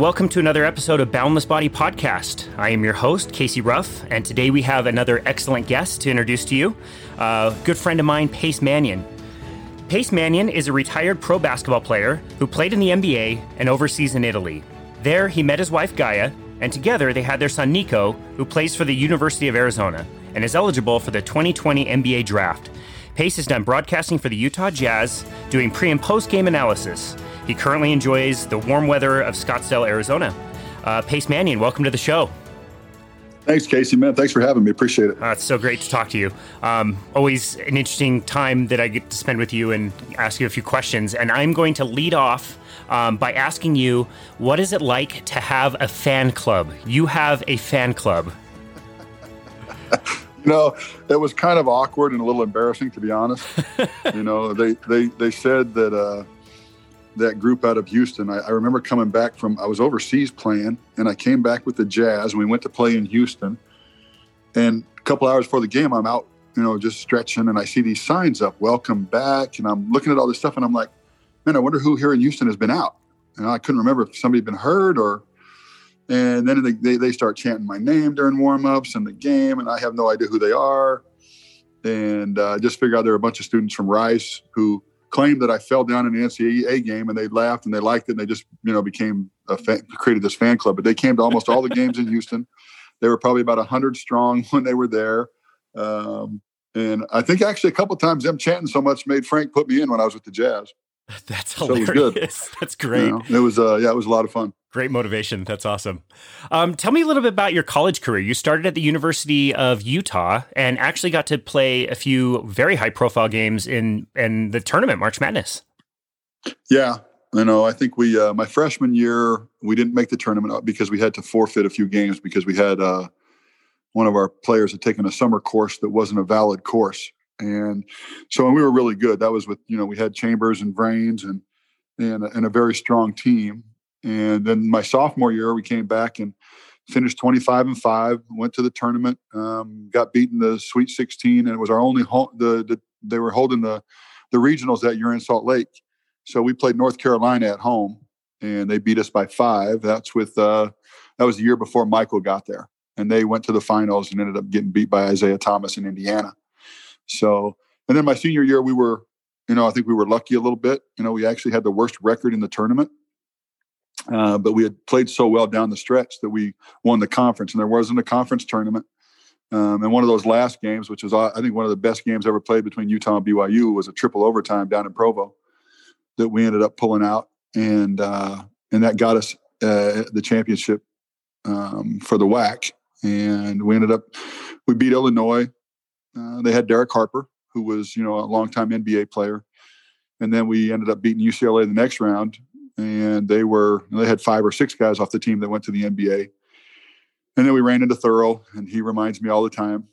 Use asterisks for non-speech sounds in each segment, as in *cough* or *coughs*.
Welcome to another episode of Boundless Body Podcast. I am your host, Casey Ruff, and today we have another excellent guest to introduce to you. A good friend of mine, Pace Mannion. Pace Mannion is a retired pro basketball player who played in the NBA and overseas in Italy. There, he met his wife, Gaia, and together they had their son, Nico, who plays for the University of Arizona and is eligible for the 2020 NBA Draft. Pace has done broadcasting for the Utah Jazz, doing pre and post game analysis. He currently enjoys the warm weather of Scottsdale, Arizona. Uh, Pace Mannion, welcome to the show. Thanks, Casey. Man, thanks for having me. Appreciate it. Uh, it's so great to talk to you. Um, always an interesting time that I get to spend with you and ask you a few questions. And I'm going to lead off um, by asking you, what is it like to have a fan club? You have a fan club. *laughs* you know, it was kind of awkward and a little embarrassing, to be honest. *laughs* you know, they they they said that. Uh, that group out of Houston. I, I, remember coming back from, I was overseas playing, and I came back with the Jazz, and we went to play in Houston. And a couple hours before the game, I'm out, you know, just stretching, and I see these signs up, welcome back. And I'm looking at all this stuff, and I'm like, man, I wonder who here in Houston has been out. And I couldn't remember if somebody had been hurt or, and then they, they, they start chanting my name during warmups and the game, and I have no idea who they are. And uh, just figure out there are a bunch of students from Rice who, claimed that I fell down in the NCAA game, and they laughed and they liked it, and they just you know became a fan, created this fan club. But they came to almost all the games in Houston. They were probably about hundred strong *laughs* when they were there. Um, and I think actually a couple times them chanting so much made Frank put me in when I was with the Jazz. *laughs* That's hilarious. So *laughs* good. That's great. You know, it was uh, yeah, it was a lot of fun. Great motivation. That's awesome. Um, tell me a little bit about your college career. You started at the University of Utah and actually got to play a few very high profile games in in the tournament, March Madness. Yeah, you know, I think we uh, my freshman year we didn't make the tournament because we had to forfeit a few games because we had uh, one of our players had taken a summer course that wasn't a valid course, and so we were really good. That was with you know we had Chambers and Vranes and and, and a very strong team. And then my sophomore year, we came back and finished 25 and five. Went to the tournament, um, got beaten the Sweet 16, and it was our only home. The, the they were holding the the regionals that year in Salt Lake, so we played North Carolina at home, and they beat us by five. That's with uh, that was the year before Michael got there, and they went to the finals and ended up getting beat by Isiah Thomas in Indiana. So, and then my senior year, we were, you know, I think we were lucky a little bit. You know, we actually had the worst record in the tournament. Uh, but we had played so well down the stretch that we won the conference, and there wasn't a conference tournament. Um, and one of those last games, which was I think one of the best games ever played between Utah and BYU, was a triple overtime down in Provo that we ended up pulling out, and uh, and that got us uh, the championship um, for the WAC. And we ended up we beat Illinois uh, they had Derek Harper, who was you know a longtime NBA player, and then we ended up beating UCLA the next round, and they were they had five or six guys off the team that went to the NBA, and then we ran into Thurl, and he reminds me all the time,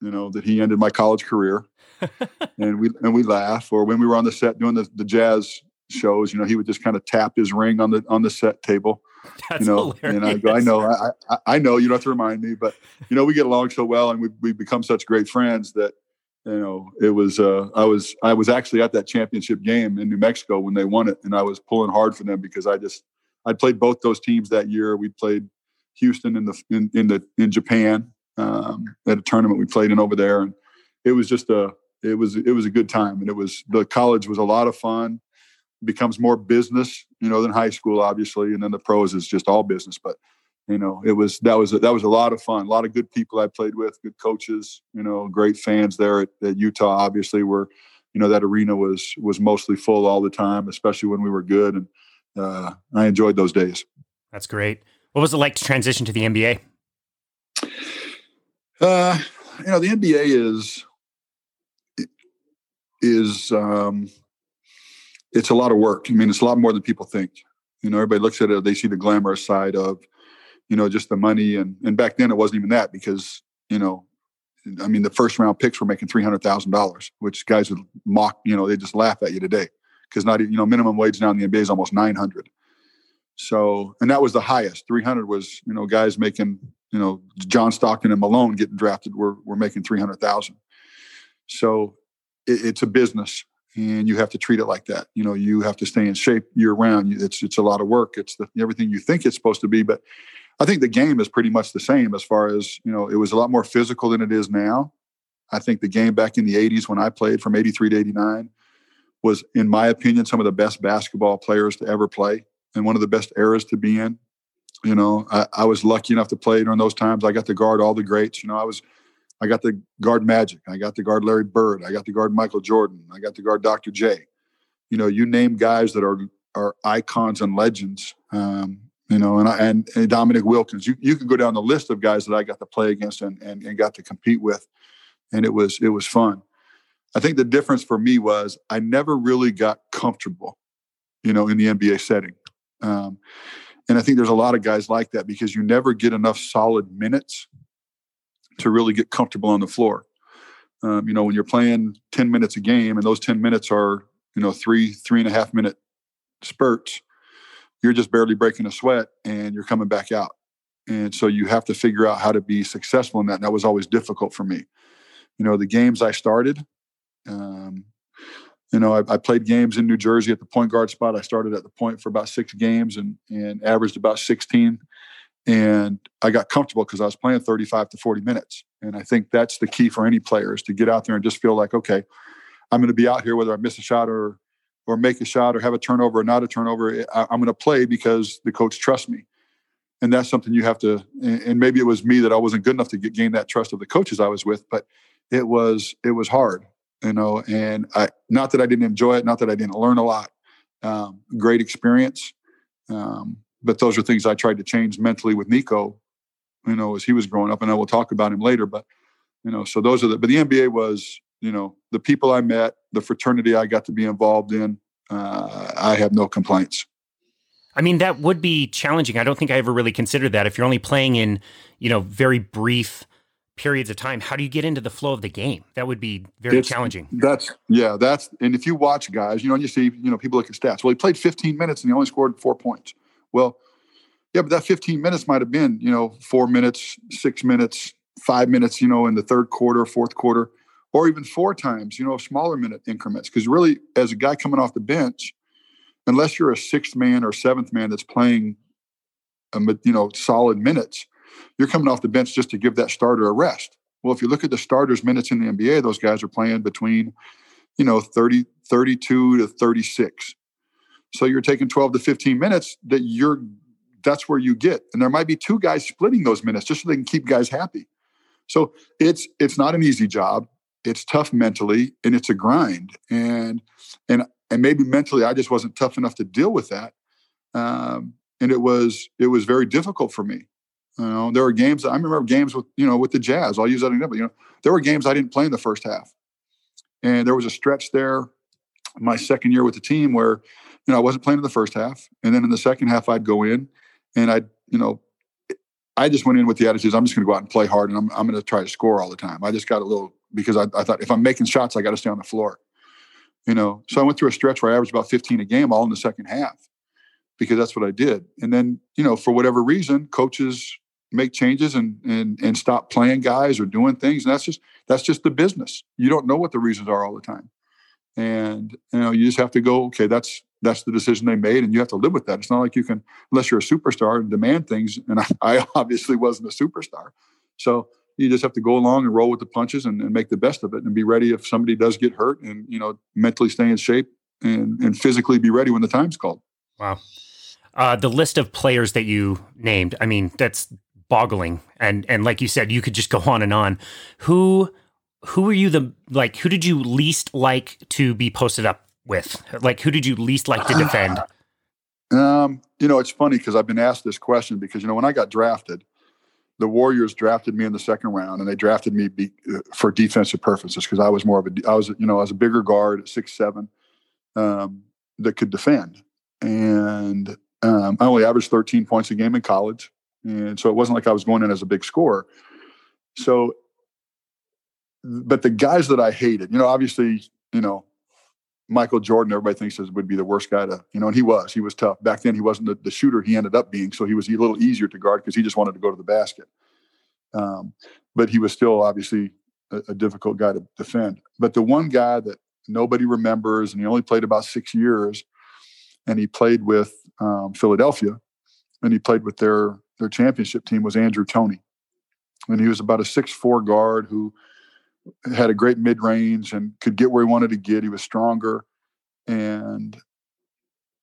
you know, that he ended my college career, *laughs* and we and we laugh. Or when we were on the set doing the, the jazz shows, you know, he would just kind of tap his ring on the on the set table. *laughs* That's you know, hilarious. and I go, I know, I, I, I, know. You don't have to remind me, but you know, we get along so well, and we we become such great friends that you know it was. Uh, I was I was actually at that championship game in New Mexico when they won it, and I was pulling hard for them because I just I played both those teams that year. We played Houston in the in, in the in Japan um, at a tournament we played in over there, and it was just a it was it was a good time, and it was the college was a lot of fun becomes more business, you know, than high school, obviously, and then the pros is just all business. But you know, it was that was a, that was a lot of fun. A lot of good people I played with, good coaches, you know, great fans there at, at Utah. Obviously, where you know that arena was was mostly full all the time, especially when we were good, and uh, I enjoyed those days. That's great. What was it like to transition to the NBA? Uh, you know, the NBA is is um, it's a lot of work. I mean, it's a lot more than people think. You know, everybody looks at it, they see the glamorous side of, you know, just the money. And and back then it wasn't even that because, you know, I mean, the first round picks were making three hundred thousand dollars, which guys would mock. You know, they just laugh at you today because not you know minimum wage now in the NBA is almost nine hundred. So, and that was the highest. Three hundred was you know guys making you know John Stockton and Malone getting drafted were were making three hundred thousand. So, it, it's a business, and you have to treat it like that. You know, you have to stay in shape year round. It's it's a lot of work. It's the, everything you think it's supposed to be, but I think the game is pretty much the same as far as you know. It was a lot more physical than it is now. I think the game back in the '80s when I played from '83 to '89 was, in my opinion, some of the best basketball players to ever play, and one of the best eras to be in. You know, I, I was lucky enough to play during those times. I got to guard all the greats. You know, I was I got to guard Magic. I got to guard Larry Bird. I got to guard Michael Jordan. I got to guard Dr. J. You know, you name guys that are are icons and legends. Um, you know, and, and, and Dominique Wilkins. You you could go down the list of guys that I got to play against and, and and got to compete with, and it was it was fun. I think the difference for me was I never really got comfortable, you know, in the NBA setting. Um, and I think there's a lot of guys like that because you never get enough solid minutes to really get comfortable on the floor. Um, you know, when you're playing 10 minutes a game and those 10 minutes are, you know, three, three and a half minute spurts, you're just barely breaking a sweat and you're coming back out. And so you have to figure out how to be successful in that. And that was always difficult for me. You know, the games I started, um, you know, I, I, played games in New Jersey at the point guard spot. I started at the point for about six games and and averaged about 16 and I got comfortable because I was playing 35 to 40 minutes. And I think that's the key for any player is to get out there and just feel like, okay, I'm going to be out here whether I miss a shot or or make a shot or have a turnover or not a turnover. Eh, I, am going to play because the coach trusts me. And that's something you have to. And maybe it was me that I wasn't good enough to get, gain that trust of the coaches I was with, but it was it was hard, you know. And I not that I didn't enjoy it, not that I didn't learn a lot. Um, great experience. Um, but those are things I tried to change mentally with Nico, you know, as he was growing up. And I will talk about him later. But, you know, so those are the, but the NBA was, you know, the people I met, the fraternity I got to be involved in, uh, I have no complaints. I mean, that would be challenging. I don't think I ever really considered that. If you're only playing in, you know, very brief periods of time, how do you get into the flow of the game? That would be very it's, challenging. That's yeah, that's and if you watch guys, you know, and you see, you know, people look at stats. Well, he played 15 minutes and he only scored four points. Well, yeah, but that 15 minutes might have been, you know, four minutes, six minutes, five minutes, you know, in the third quarter, fourth quarter, or even four times, you know, smaller minute increments. Because really, as a guy coming off the bench, unless you're a sixth man or seventh man that's playing, a, you know, solid minutes, you're coming off the bench just to give that starter a rest. Well, if you look at the starters' minutes in the NBA, those guys are playing between, you know, 30, 32 to 36. So you're taking 12 to 15 minutes that you're that's where you get. And there might be two guys splitting those minutes just so they can keep guys happy. So it's it's not an easy job. It's tough mentally and it's a grind. And and and maybe mentally I just wasn't tough enough to deal with that. Um, and it was it was very difficult for me. You know, there were games I remember games with you know with the Jazz. I'll use that example. You know, there were games I didn't play in the first half, and there was a stretch there, my second year with the team where you know, I wasn't playing in the first half, and then in the second half, I'd go in, and I'd, you know, I just went in with the attitude I'm just going to go out and play hard, and I'm I'm going to try to score all the time. I just got a little because I, I thought if I'm making shots, I got to stay on the floor, you know. So I went through a stretch where I averaged about 15 a game, all in the second half, because that's what I did. And then, you know, for whatever reason, coaches make changes and and and stop playing guys or doing things, and that's just that's just the business. You don't know what the reasons are all the time, and you know you just have to go. Okay, that's that's the decision they made and you have to live with that. It's not like you can unless you're a superstar and demand things and i, I *laughs* obviously wasn't a superstar. So you just have to go along and roll with the punches and, and, make the best of it and be ready if somebody does get hurt and you know mentally stay in shape and, and physically be ready when the time's called. Wow. Uh, the list of players that you named i mean that's boggling. And and like you said you could just go on and on. Who who were you the like who did you least like to be posted up with? Like, who did you least like to defend? *sighs* Um, you know, it's funny because I've been asked this question because you know when I got drafted, the Warriors drafted me in the second round, and they drafted me be, uh, for defensive purposes because I was more of a I was you know I was a bigger guard at six seven um, that could defend, and um, I only averaged 13 points a game in college, and so it wasn't like I was going in as a big scorer. So, but the guys that I hated, you know, obviously, you know, Michael Jordan, everybody thinks would be the worst guy to, you know, and he was. He was tough. Back then, he wasn't the, the shooter he ended up being, so he was a little easier to guard because he just wanted to go to the basket. Um, but he was still obviously a, a, difficult guy to defend. But the one guy that nobody remembers, and he only played about six years. And he played with um, Philadelphia, and he played with their their championship team was Andrew Toney, and he was about a six four guard who had a great mid range and could get where he wanted to get. He was stronger, and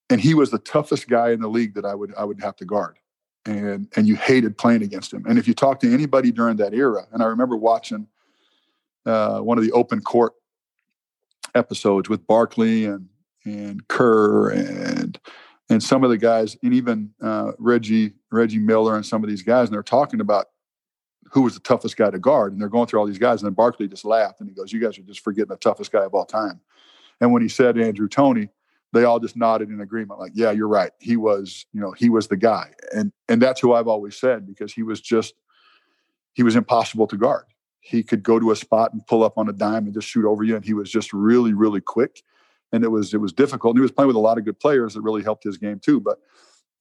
and he was the toughest guy in the league that I would I would have to guard. And and you hated playing against him. And if you talk to anybody during that era, and I remember watching uh, one of the open court episodes with Barkley and and Kerr and and some of the guys, and even uh, Reggie Reggie Miller and some of these guys, and they're talking about who was the toughest guy to guard, and they're going through all these guys, and then Barkley just laughed and he goes, "You guys are just forgetting the toughest guy of all time." And when he said Andrew Toney, they all just nodded in agreement, like, "Yeah, you're right. He was, you know, he was the guy." And and that's who I've always said because he was just he was impossible to guard. He could go to a spot and pull up on a dime and just shoot over you, and he was just really, really quick. And it was it was difficult. And he was playing with a lot of good players that really helped his game too. But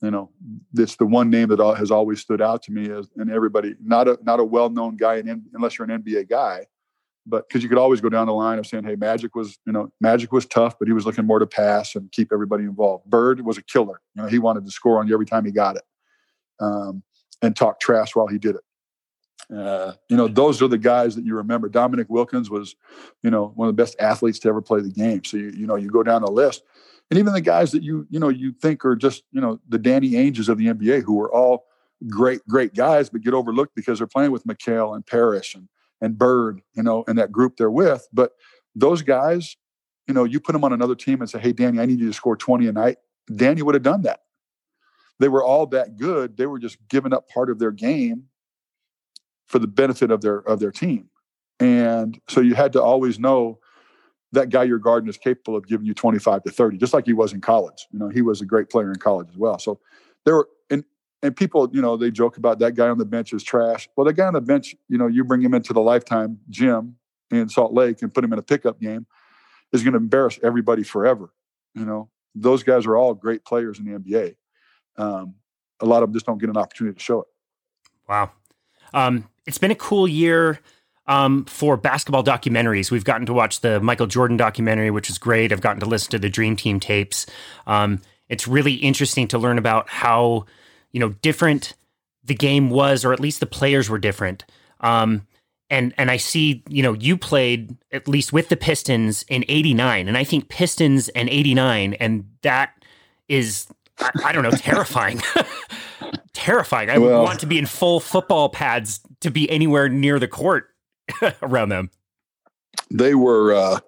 you know, it's the one name that has always stood out to me as and everybody not a not a well known guy in, unless you're an NBA guy, but because you could always go down the line of saying, hey, Magic was you know Magic was tough, but he was looking more to pass and keep everybody involved. Bird was a killer. You know, he wanted to score on you every time he got it, um, and talk trash while he did it. Uh, you know, those are the guys that you remember. Dominique Wilkins was, you know, one of the best athletes to ever play the game. So you, you know, you go down the list, and even the guys that you, you know, you think are just, you know, the Danny Ainges of the NBA, who are all great, great guys, but get overlooked because they're playing with McHale and Parish and and Bird, you know, and that group they're with. But those guys, you know, you put them on another team and say, "Hey, Danny, I need you to score 20 a night." Danny would have done that. They were all that good. They were just giving up part of their game for the benefit of their of their team. And so you had to always know that guy you're guarding is capable of giving you 25 to 30, just like he was in college. You know, he was a great player in college as well. So there were and and people, you know, they joke about that guy on the bench is trash. Well, the guy on the bench, you know, you bring him into the lifetime gym in Salt Lake and put him in a pickup game is going to embarrass everybody forever. You know, those guys are all great players in the NBA. Um, a lot of them just don't get an opportunity to show it. Wow. Um, it's been a cool year um, for basketball documentaries. We've gotten to watch the Michael Jordan documentary, which is great. I've gotten to listen to the Dream Team tapes. Um, it's really interesting to learn about how you know different the game was, or at least the players were different. Um, and and I see you know you played at least with the Pistons in '89, and I think Pistons and '89, and that is I, I don't know *laughs* terrifying. *laughs* terrifying. I well, would want to be in full football pads to be anywhere near the court *laughs* around them. They were, uh,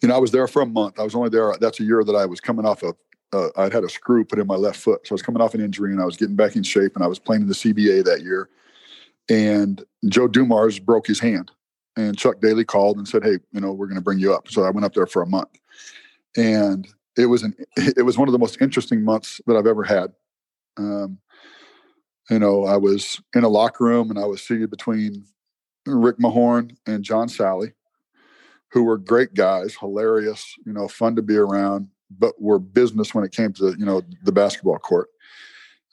you know, I was there for a month. I was only there. That's a year that I was coming off of. Uh, I'd had a screw put in my left foot, so I was coming off an injury, and I was getting back in shape, and I was playing in the CBA that year. And Joe Dumars broke his hand, and Chuck Daly called and said, "Hey, you know, we're going to bring you up." So I went up there for a month, and it was an *laughs* it was one of the most interesting months that I've ever had. Um, you know, I was in a locker room and I was seated between Rick Mahorn and John Salley, who were great guys, hilarious, you know, fun to be around, but were business when it came to, you know, the basketball court.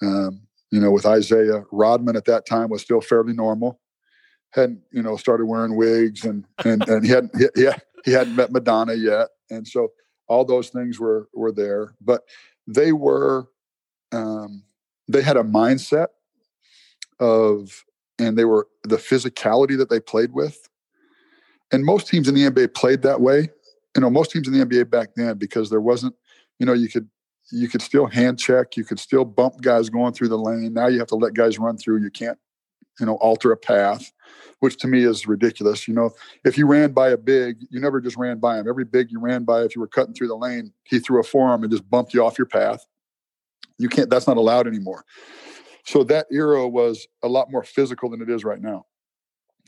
Um, you know, with Isaiah Rodman at that time was still fairly normal. Hadn't, you know, started wearing wigs and and *laughs* and he hadn't he, he, he hadn't met Madonna yet. And so all those things were were there. But they were um, they had a mindset of and they were the physicality that they played with. And most teams in the NBA played that way. You know, most teams in the NBA back then because there wasn't, you know, you could you could still hand check, you could still bump guys going through the lane. Now you have to let guys run through. You can't, you know, alter a path, which to me is ridiculous. You know, if you ran by a big, you never just ran by him. Every big you ran by, if you were cutting through the lane, he threw a forearm and just bumped you off your path. You can't. That's not allowed anymore. So that era was a lot more physical than it is right now.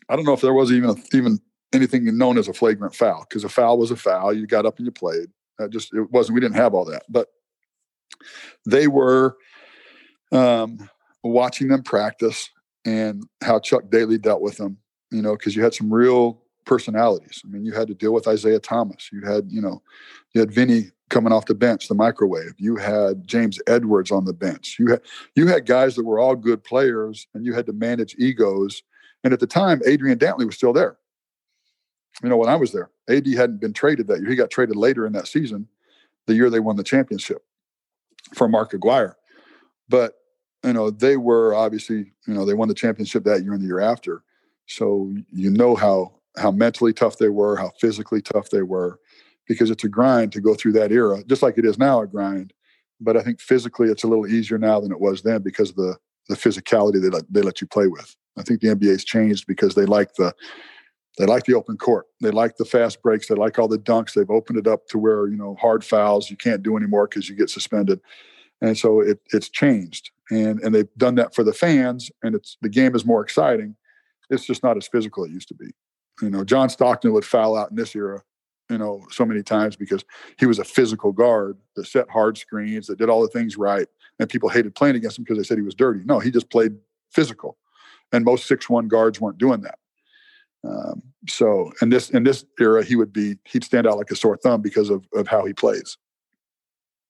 I don't know if there was even a, even anything known as a flagrant foul because a foul was a foul. You got up and you played. That just it wasn't. We didn't have all that, but they were um, watching them practice and how Chuck Daly dealt with them. You know, because you had some real personalities. I mean, you had to deal with Isiah Thomas. You had, you know, you had Vinny coming off the bench, the microwave. You had James Edwards on the bench. You had you had guys that were all good players, and you had to manage egos. And at the time, Adrian Dantley was still there. you know, when I was there, AD hadn't been traded that year. He got traded later in that season, the year they won the championship for Mark Aguirre. But, you know, they were obviously, you know, they won the championship that year and the year after. So you know how how mentally tough they were, how physically tough they were, because it's a grind to go through that era, just like it is now a grind. But I think physically it's a little easier now than it was then because of the the physicality they let, they let you play with. I think the NBA's changed because they like the they like the open court. They like the fast breaks. They like all the dunks. They've opened it up to where you know hard fouls you can't do anymore because you get suspended, and so it, it's changed. And and they've done that for the fans, and it's the game is more exciting. It's just not as physical as it used to be. You know, John Stockton would foul out in this era, you know, so many times because he was a physical guard that set hard screens, that did all the things right, and people hated playing against him because they said he was dirty. No, he just played physical, and most six one guards weren't doing that. Um, so in this in this era, he would be he'd stand out like a sore thumb because of of how he plays.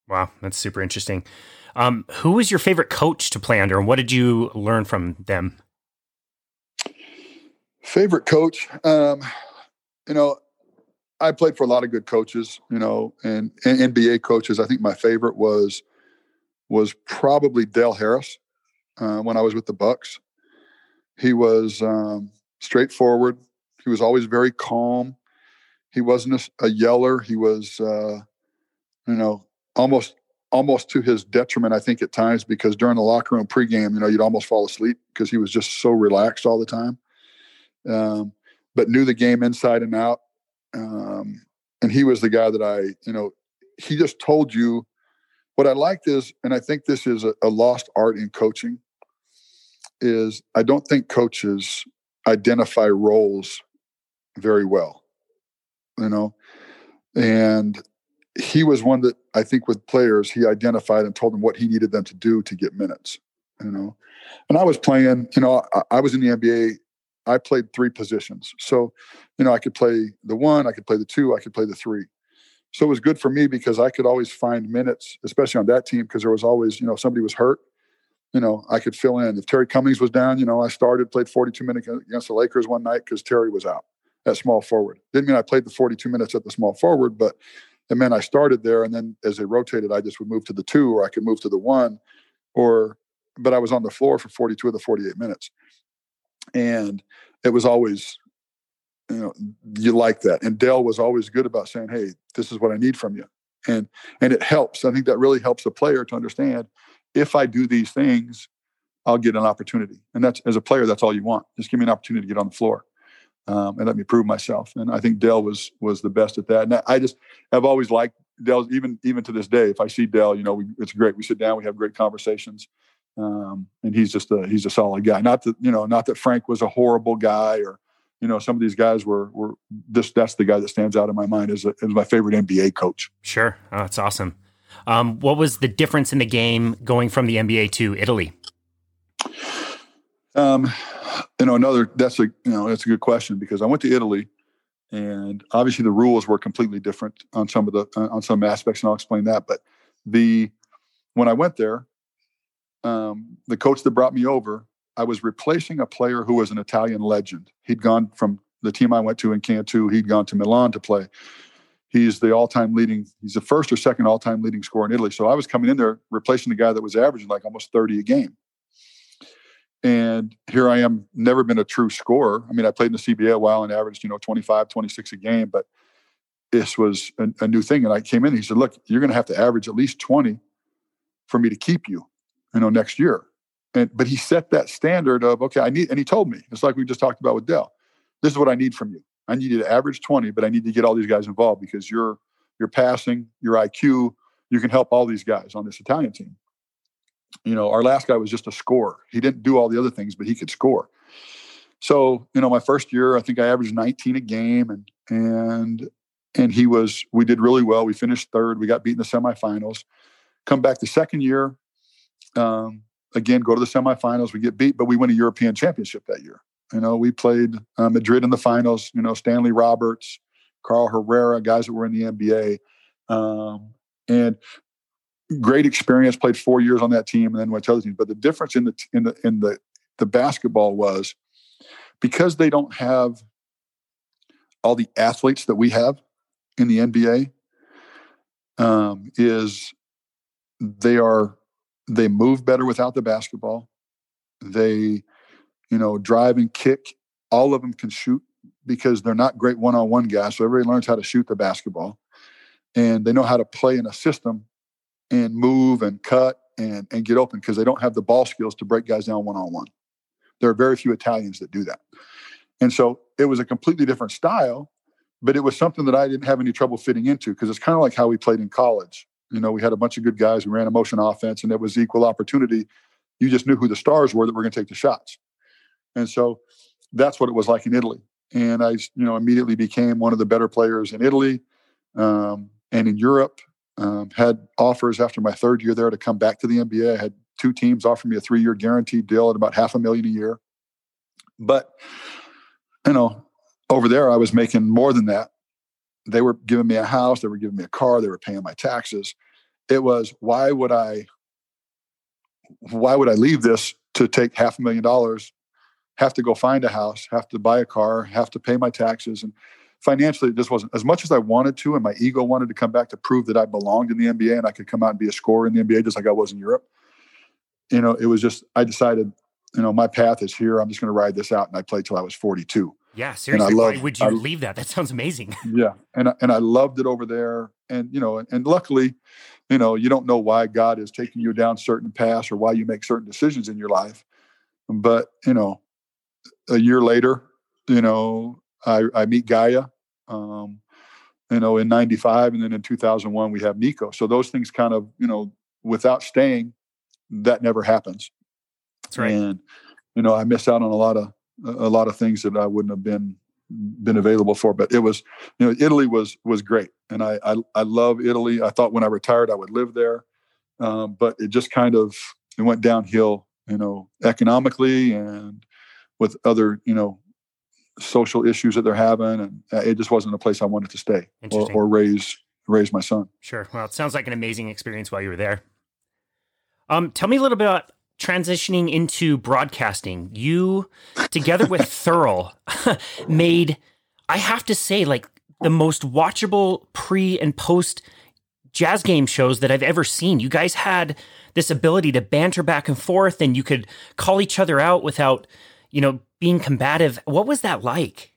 Wow, that's super interesting. Um, who was your favorite coach to play under, and what did you learn from them? Favorite coach, um, you know, I played for a lot of good coaches, you know, and, and NBA coaches. I think my favorite was was probably Del Harris uh, when I was with the Bucks. He was um, straightforward. He was always very calm. He wasn't a, a yeller. He was, uh, you know, almost almost to his detriment, I think, at times because during the locker room pregame, you know, you'd almost fall asleep because he was just so relaxed all the time. Um, but knew the game inside and out. Um, and he was the guy that I, you know, he just told you what I liked is, and I think this is a, a lost art in coaching, is I don't think coaches identify roles very well, you know, and he was one that I think with players he identified and told them what he needed them to do to get minutes, you know, and I was playing, you know, I, I was in the NBA. I played three positions, so you know I could play the one, I could play the two, I could play the three. So it was good for me because I could always find minutes, especially on that team, because there was always, you know, somebody was hurt you know, I could fill in. If Terry Cummings was down, you know, I started, played 42 minutes against the Lakers one night because Terry was out at small forward. Didn't mean I played the 42 minutes at the small forward, but it meant I started there. And then as they rotated, I just would move to the two or I could move to the one or, but I was on the floor for 42 of the 48 minutes. And it was always, you know, you like that. And Del was always good about saying, Hey, this is what I need from you. And, and it helps. I think that really helps a player to understand if I do these things, I'll get an opportunity. And that's as a player, that's all you want. Just give me an opportunity to get on the floor um, and let me prove myself. And I think Del was was the best at that. And I just have always liked Del, even even to this day. If I see Del, you know, we, it's great. We sit down, we have great conversations, um, and he's just a he's a solid guy. Not that you know, not that Frank was a horrible guy or you know some of these guys were were this that's the guy that stands out in my mind as, a, as my favorite NBA coach. Sure, oh, that's awesome. Um, what was the difference in the game going from the NBA to Italy? Um, you know, another that's a you know that's a good question because I went to Italy, and obviously the rules were completely different on some of the on some aspects, and I'll explain that. But the when I went there, um, the coach that brought me over, I was replacing a player who was an Italian legend. He'd gone from the team I went to in Cantu, he'd gone to Milan to play. He's the all-time leading he's the first or second all-time leading scorer in italy. So i was coming in there replacing the guy that was averaging like almost 30 a game. And here i am never been a true scorer. I mean i played in the cba a while and averaged you know 25 26 a game but this was a, a new thing. And i came in and he said look you're going to have to average at least 20 for me to keep you you know next year and but he set that standard of okay i need and he told me it's like we just talked about with Del this is what i need from you I need you to average 20, but I need to get all these guys involved because you're you're passing, your IQ, you can help all these guys on this Italian team. You know, our last guy was just a scorer. He didn't do all the other things, but he could score. So, you know, my first year, I think I averaged 19 a game and and and he was we did really well. We finished third. We got beat in the semifinals. Come back the second year, um, again, go to the semifinals. We get beat, but we win a European championship that year. You know, we played uh, Madrid in the finals. You know, Stanley Roberts, Carl Herrera, guys that were in the NBA, um, and great experience. Played four years on that team, and then went to other teams. But the difference in the in the in the the basketball was because they don't have all the athletes that we have in the NBA um, is they are they move better without the basketball. They, you know, drive and kick. All of them can shoot because they're not great one-on-one guys. So everybody learns how to shoot the basketball, and they know how to play in a system and move and cut and and get open because they don't have the ball skills to break guys down one-on-one. There are very few Italians that do that, and so it was a completely different style, but it was something that I didn't have any trouble fitting into because it's kind of like how we played in college. You know, we had a bunch of good guys. We ran a motion offense, and it was equal opportunity. You just knew who the stars were that were going to take the shots, and so that's what it was like in Italy. And I, you know, immediately became one of the better players in Italy um, and in Europe. Um, had offers after my third year there to come back to the NBA. I had two teams offer me a three-year guaranteed deal at about half a million a year. But you know, over there I was making more than that. They were giving me a house, they were giving me a car, they were paying my taxes. It was why would I why would I leave this to take half a million dollars, have to go find a house, have to buy a car, have to pay my taxes and financially just wasn't as much as I wanted to, and my ego wanted to come back to prove that I belonged in the NBA and I could come out and be a scorer in the NBA just like I was in Europe. You know, it was just I decided, you know, my path is here. I'm just going to ride this out, and I played till I was 42. Yeah, seriously. Loved, Why would you I, leave that? That sounds amazing. *laughs* Yeah, and and I loved it over there, and you know, and, and luckily, you know, you don't know why God is taking you down certain paths or why you make certain decisions in your life, but you know, a year later, you know, I, I meet Gaia, um, you know, in 95. And then in 2001, we have Nico. So those things kind of, you know, without staying, that never happens. That's right. And, you know, I miss out on a lot of, a lot of things that I wouldn't have been, been available for, but it was, you know, Italy was, was great. And I, I, I love Italy. I thought when I retired, I would live there. Um, but it just kind of, it went downhill, you know, economically and with other, you know, social issues that they're having, and uh, it just wasn't a place I wanted to stay or, or raise raise my son. Sure. Well, it sounds like an amazing experience while you were there. Um, tell me a little bit about transitioning into broadcasting. You, together with *laughs* Thurl, *laughs* made I have to say like the most watchable pre and post jazz game shows that I've ever seen. You guys had this ability to banter back and forth, and you could call each other out without, you know, being combative. What was that like?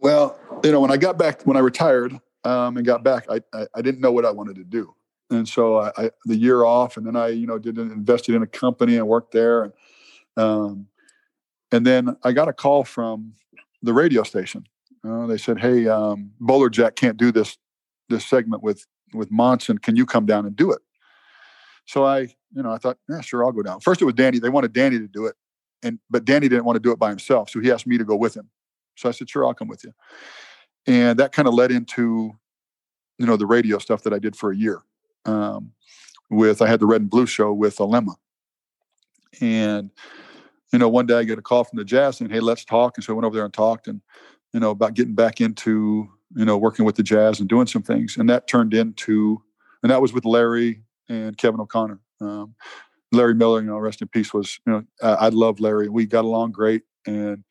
Well, you know, when I got back, when I retired um, and got back, I, I, I didn't know what I wanted to do, and so I, I, the year off, and then I you know did invested in a company and worked there, and um, and then I got a call from the radio station. Uh, they said, "Hey, um, Bowler Jack can't do this this segment with with Monson. Can you come down and do it?" So I, you know, I thought, yeah, sure, I'll go down. First, it was Danny. They wanted Danny to do it, and but Danny didn't want to do it by himself, so he asked me to go with him. So I said, "Sure, I'll come with you." And that kind of led into, you know, the radio stuff that I did for a year. Um, with I had the Red and Blue show with Alema, and you know, one day I get a call from the Jazz saying, "Hey, let's talk." And so I went over there and talked, and you know, about getting back into you know working with the Jazz and doing some things, and that turned into, and that was with Larry and Kevin O'Connor. Um, Larry Miller, you know, rest in peace, was you know I, I love Larry. We got along great, and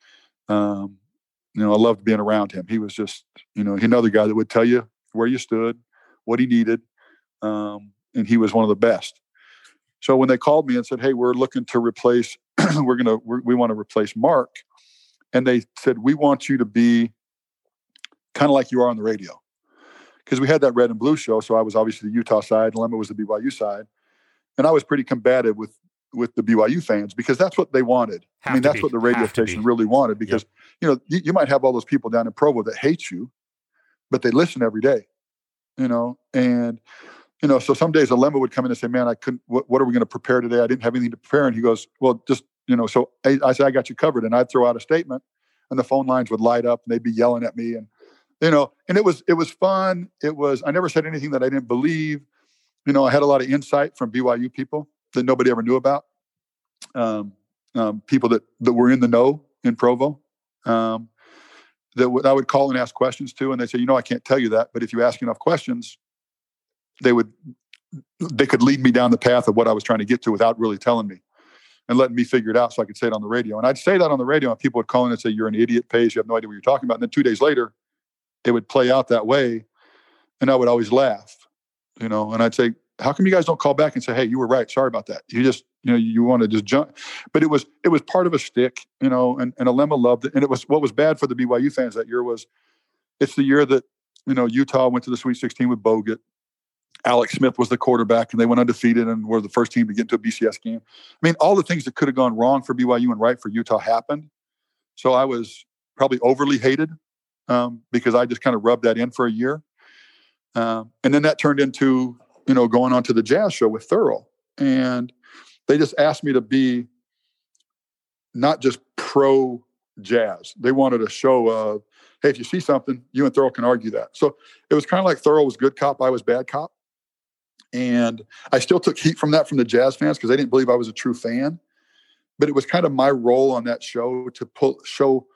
um, you know I loved being around him. He was just you know another guy that would tell you where you stood, what he needed, um, and he was one of the best. So when they called me and said, "Hey, we're looking to replace, *clears throat* we're gonna we're, we want to replace Mark," and they said, "We want you to be kind of like you are on the radio." Because we had that red and blue show, so I was obviously the Utah side, and Lemma was the BYU side and I was pretty combative with with the BYU fans because that's what they wanted. Have I mean, that's be. what the radio Have station really wanted because yep. you know you, you, might have all those people down in Provo that hate you, but they listen every day, you know, and you know, so some days Alema would come in and say, "Man, I couldn't. What, what are we going to prepare today? I didn't have anything to prepare." And he goes, "Well, just you know." So I, I said, "I got you covered," and I'd throw out a statement, and the phone lines would light up, and they'd be yelling at me, and you know, and it was it was fun. It was I never said anything that I didn't believe you know, I had a lot of insight from BYU people that nobody ever knew about. Um, um, people that that were in the know in Provo. Um, that w- I would call and ask questions to, and they say, you know, I can't tell you that, but if you ask enough questions, they would they could lead me down the path of what I was trying to get to without really telling me. and letting me figure it out so I could say it on the radio. And I'd say that on the radio, and people would call in and say, "You're an idiot, Pace. You have no idea what you're talking about." And then two days later, it would play out that way, and I would always laugh, you know. And I'd say, "How come you guys don't call back and say, hey, you were right. Sorry about that. You just, you know, you want to just jump." But it was it was part of a stick, you know. And and Alema loved it. And it was what was bad for the BYU fans that year was, it's the year that you know Utah went to the Sweet 16 with Bogut Alex Smith was the quarterback, and they went undefeated and were the first team to get into a BCS game. I mean, all the things that could have gone wrong for BYU and right for Utah happened. So I was probably overly hated um, because I just kind of rubbed that in for a year, um, and then that turned into you know going on to the Jazz show with Thurl, and they just asked me to be not just pro Jazz. They wanted a show of hey, if you see something, you and Thurl can argue that. So it was kind of like Thurl was good cop, I was bad cop. And I still took heat from that from the Jazz fans because they didn't believe I was a true fan. But it was kind of my role on that show to pull show,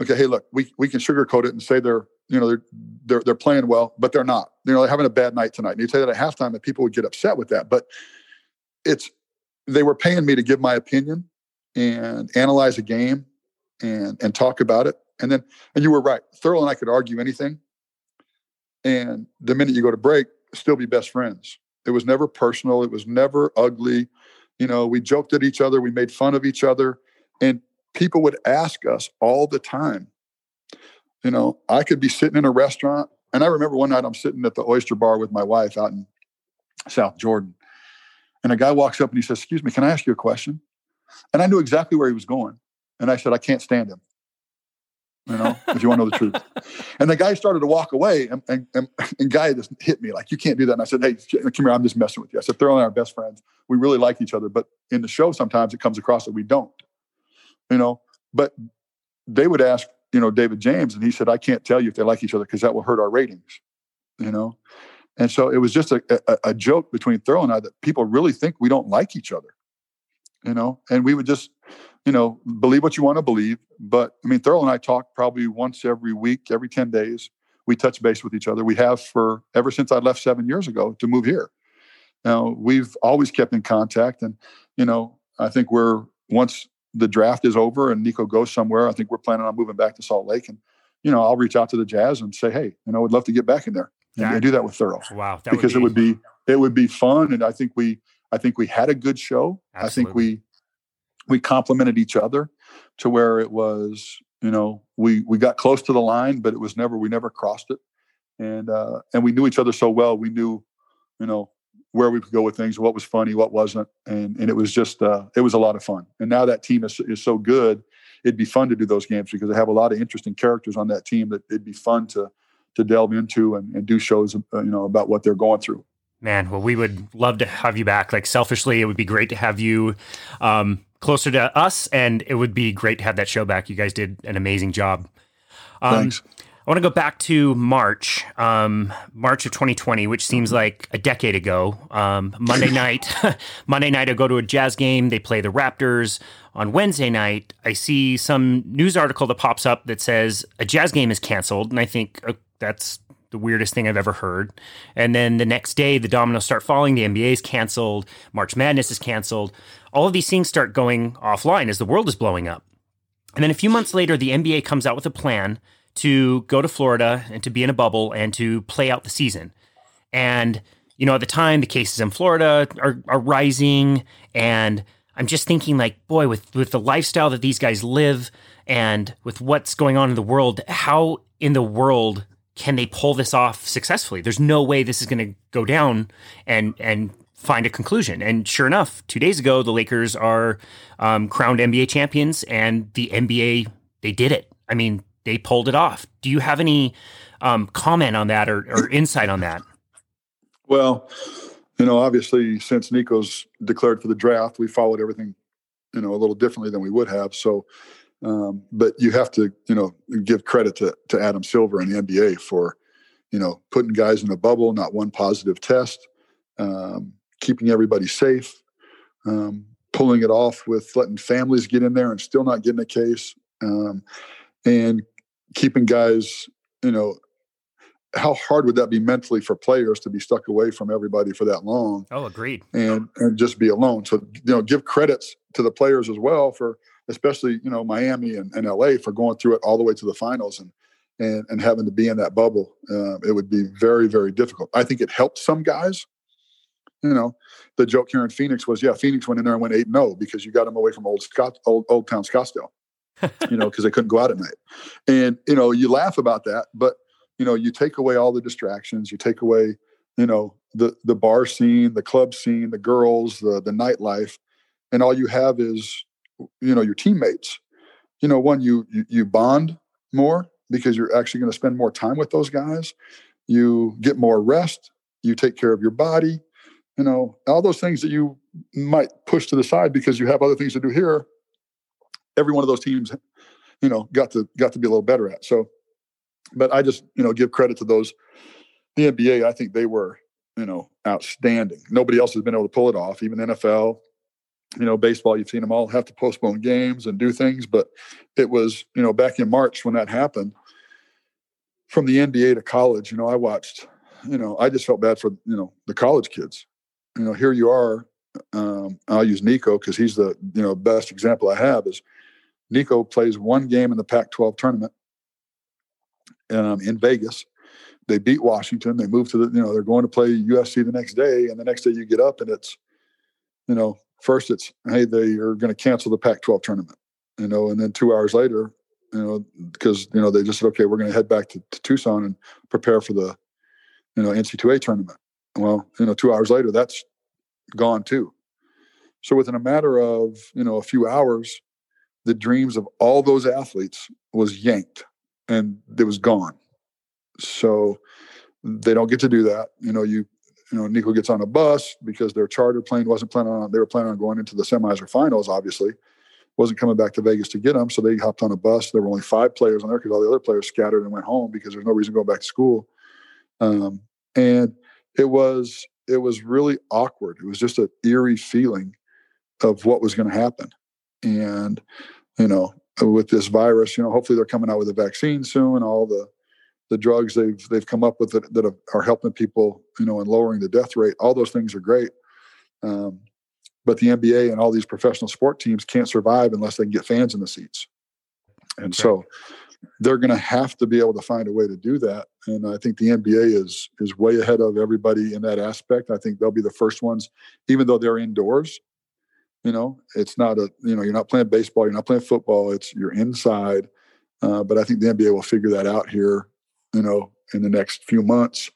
okay, hey, look, we we can sugarcoat it and say they're you know they're they're they're playing well, but they're not. You know, they're having a bad night tonight. And you say that at halftime, and people would get upset with that. But it's they were paying me to give my opinion and analyze a game and and talk about it. And then and you were right. Thurl and I could argue anything. And the minute you go to break, still be best friends. It was never personal. It was never ugly. You know, we joked at each other, we made fun of each other, and people would ask us all the time. You know, I could be sitting in a restaurant, and I remember one night I'm sitting at the oyster bar with my wife out in South Jordan, and a guy walks up and he says, "Excuse me, can I ask you a question?" And I knew exactly where he was going, and I said, "I can't stand him." You know, if you want to know the truth. And the guy started to walk away, and, and, and, and guy just hit me like, you can't do that. And I said, hey, come here, I'm just messing with you. I said, they're only our best friends. We really like each other, but in the show, sometimes it comes across that we don't, you know. But they would ask, you know, David James, and he said, I can't tell you if they like each other because that will hurt our ratings, you know. And so it was just a, a, a joke between Thurl and I that people really think we don't like each other, you know. And we would just you know, believe what you want to believe. But I mean, Thurl and I talk probably once every week, every 10 days. We touch base with each other. We have for ever since I left seven years ago to move here. Now, we've always kept in contact. And, you know, I think we're, once the draft is over and Nico goes somewhere, I think we're planning on moving back to Salt Lake. And, you know, I'll reach out to the Jazz and say, hey, you know, I would love to get back in there. And, and do that with Thurl. Wow. because would be... it would be, it would be fun. And I think we, I think we had a good show. Absolutely. I think we, we complemented each other to where it was you know we we got close to the line but it was never we never crossed it. And uh and we knew each other so well we knew you know where we could go with things what was funny what wasn't and and it was just uh it was a lot of fun. And now that team is is so good it'd be fun to do those games because they have a lot of interesting characters on that team that it'd be fun to to delve into and, and do shows uh, you know about what they're going through man well we would love to have you back like selfishly it would be great to have you um closer to us, and it would be great to have that show back. You guys did an amazing job. Um, Thanks. I want to go back to March, um, March of 2020, which seems like a decade ago. Um, Monday *laughs* night, *laughs* Monday night, I go to a jazz game. They play the Raptors. On Wednesday night, I see some news article that pops up that says a jazz game is canceled, and I think uh, that's the weirdest thing I've ever heard. And then the next day, the dominoes start falling. The NBA is canceled. March Madness is canceled. All of these things start going offline as the world is blowing up. And then a few months later, the NBA comes out with a plan to go to Florida and to be in a bubble and to play out the season. And, you know, at the time, the cases in Florida are, are rising. And I'm just thinking, like, boy, with, with the lifestyle that these guys live and with what's going on in the world, how in the world can they pull this off successfully? There's no way this is going to go down and and find a conclusion. And sure enough, two days ago, the Lakers are um, crowned NBA champions, and the NBA they did it. I mean, they pulled it off. Do you have any um, comment on that or, or insight on that? Well, you know, obviously, since Nico's declared for the draft, we followed everything, you know, a little differently than we would have. So, um, but you have to, you know, give credit to, to Adam Silver and the NBA for, you know, putting guys in a bubble, not one positive test, um, keeping everybody safe, um, pulling it off with letting families get in there and still not getting a case, um, and keeping guys, you know, how hard would that be mentally for players to be stuck away from everybody for that long? Oh, agreed. And and just be alone. So you know, give credits to the players as well for especially you know Miami and, and LA for going through it all the way to the finals and and and having to be in that bubble. Uh, it would be very very difficult. I think it helped some guys. You know, the joke here in Phoenix was, yeah, Phoenix went in there and went eight zero oh because you got them away from old Scott, old Old Town Scottsdale. you know, *laughs* because they couldn't go out at night, and you know, you laugh about that, but you know, you take away all the distractions, you take away, you know, the the bar scene, the club scene, the girls, the the nightlife, and all you have is you know your teammates. You know one you you, you bond more because you're actually going to spend more time with those guys. You get more rest. You take care of your body. You know all those things that you might push to the side because you have other things to do here every one of those teams you know got to got to be a little better at. So but i just you know give credit to those the nba i think they were you know outstanding. Nobody else has been able to pull it off. Even nfl you know, baseball, you've seen them all have to postpone games and do things. But it was, you know, back in March when that happened, from the NBA to college, you know, I watched, you know, I just felt bad for, you know, the college kids. You know, here you are. Um, I'll use Nico because he's the, you know, best example I have is Nico plays one game in the Pac 12 tournament um, in Vegas. They beat Washington. They move to the, you know, they're going to play USC the next day. And the next day you get up and it's, you know, first it's hey they are going to cancel the Pac-12 tournament, you know, and then two hours later, you know, because you know they just said okay we're going to head back to, to, Tucson and prepare for the you know NC2A tournament. Well, you know, two hours later that's gone too. So within a matter of you know a few hours, the dreams of all those athletes was yanked and it was gone. So they don't get to do that. You know, you you know, Nico gets on a bus because their charter plane wasn't planning on, they were planning on going into the semis or finals, obviously. Wasn't coming back to Vegas to get them. So they hopped on a bus. There were only five players on there because all the other players scattered and went home because there's no reason to go back to school. Um, and it was, it was really awkward. It was just an eerie feeling of what was going to happen. And, you know, with this virus, you know, hopefully they're coming out with a vaccine soon. All the the drugs they've they've come up with that, that are helping people, you know, and lowering the death rate. All those things are great. Um, but the NBA and all these professional sport teams can't survive unless they can get fans in the seats. And so they're going to have to be able to find a way to do that. And I think the NBA is is way ahead of everybody in that aspect. I think they'll be the first ones, even though they're indoors. You know, it's not a you know you're not playing baseball, you're not playing football. It's you're inside. Uh, but I think the NBA will figure that out here you know, in the next few months,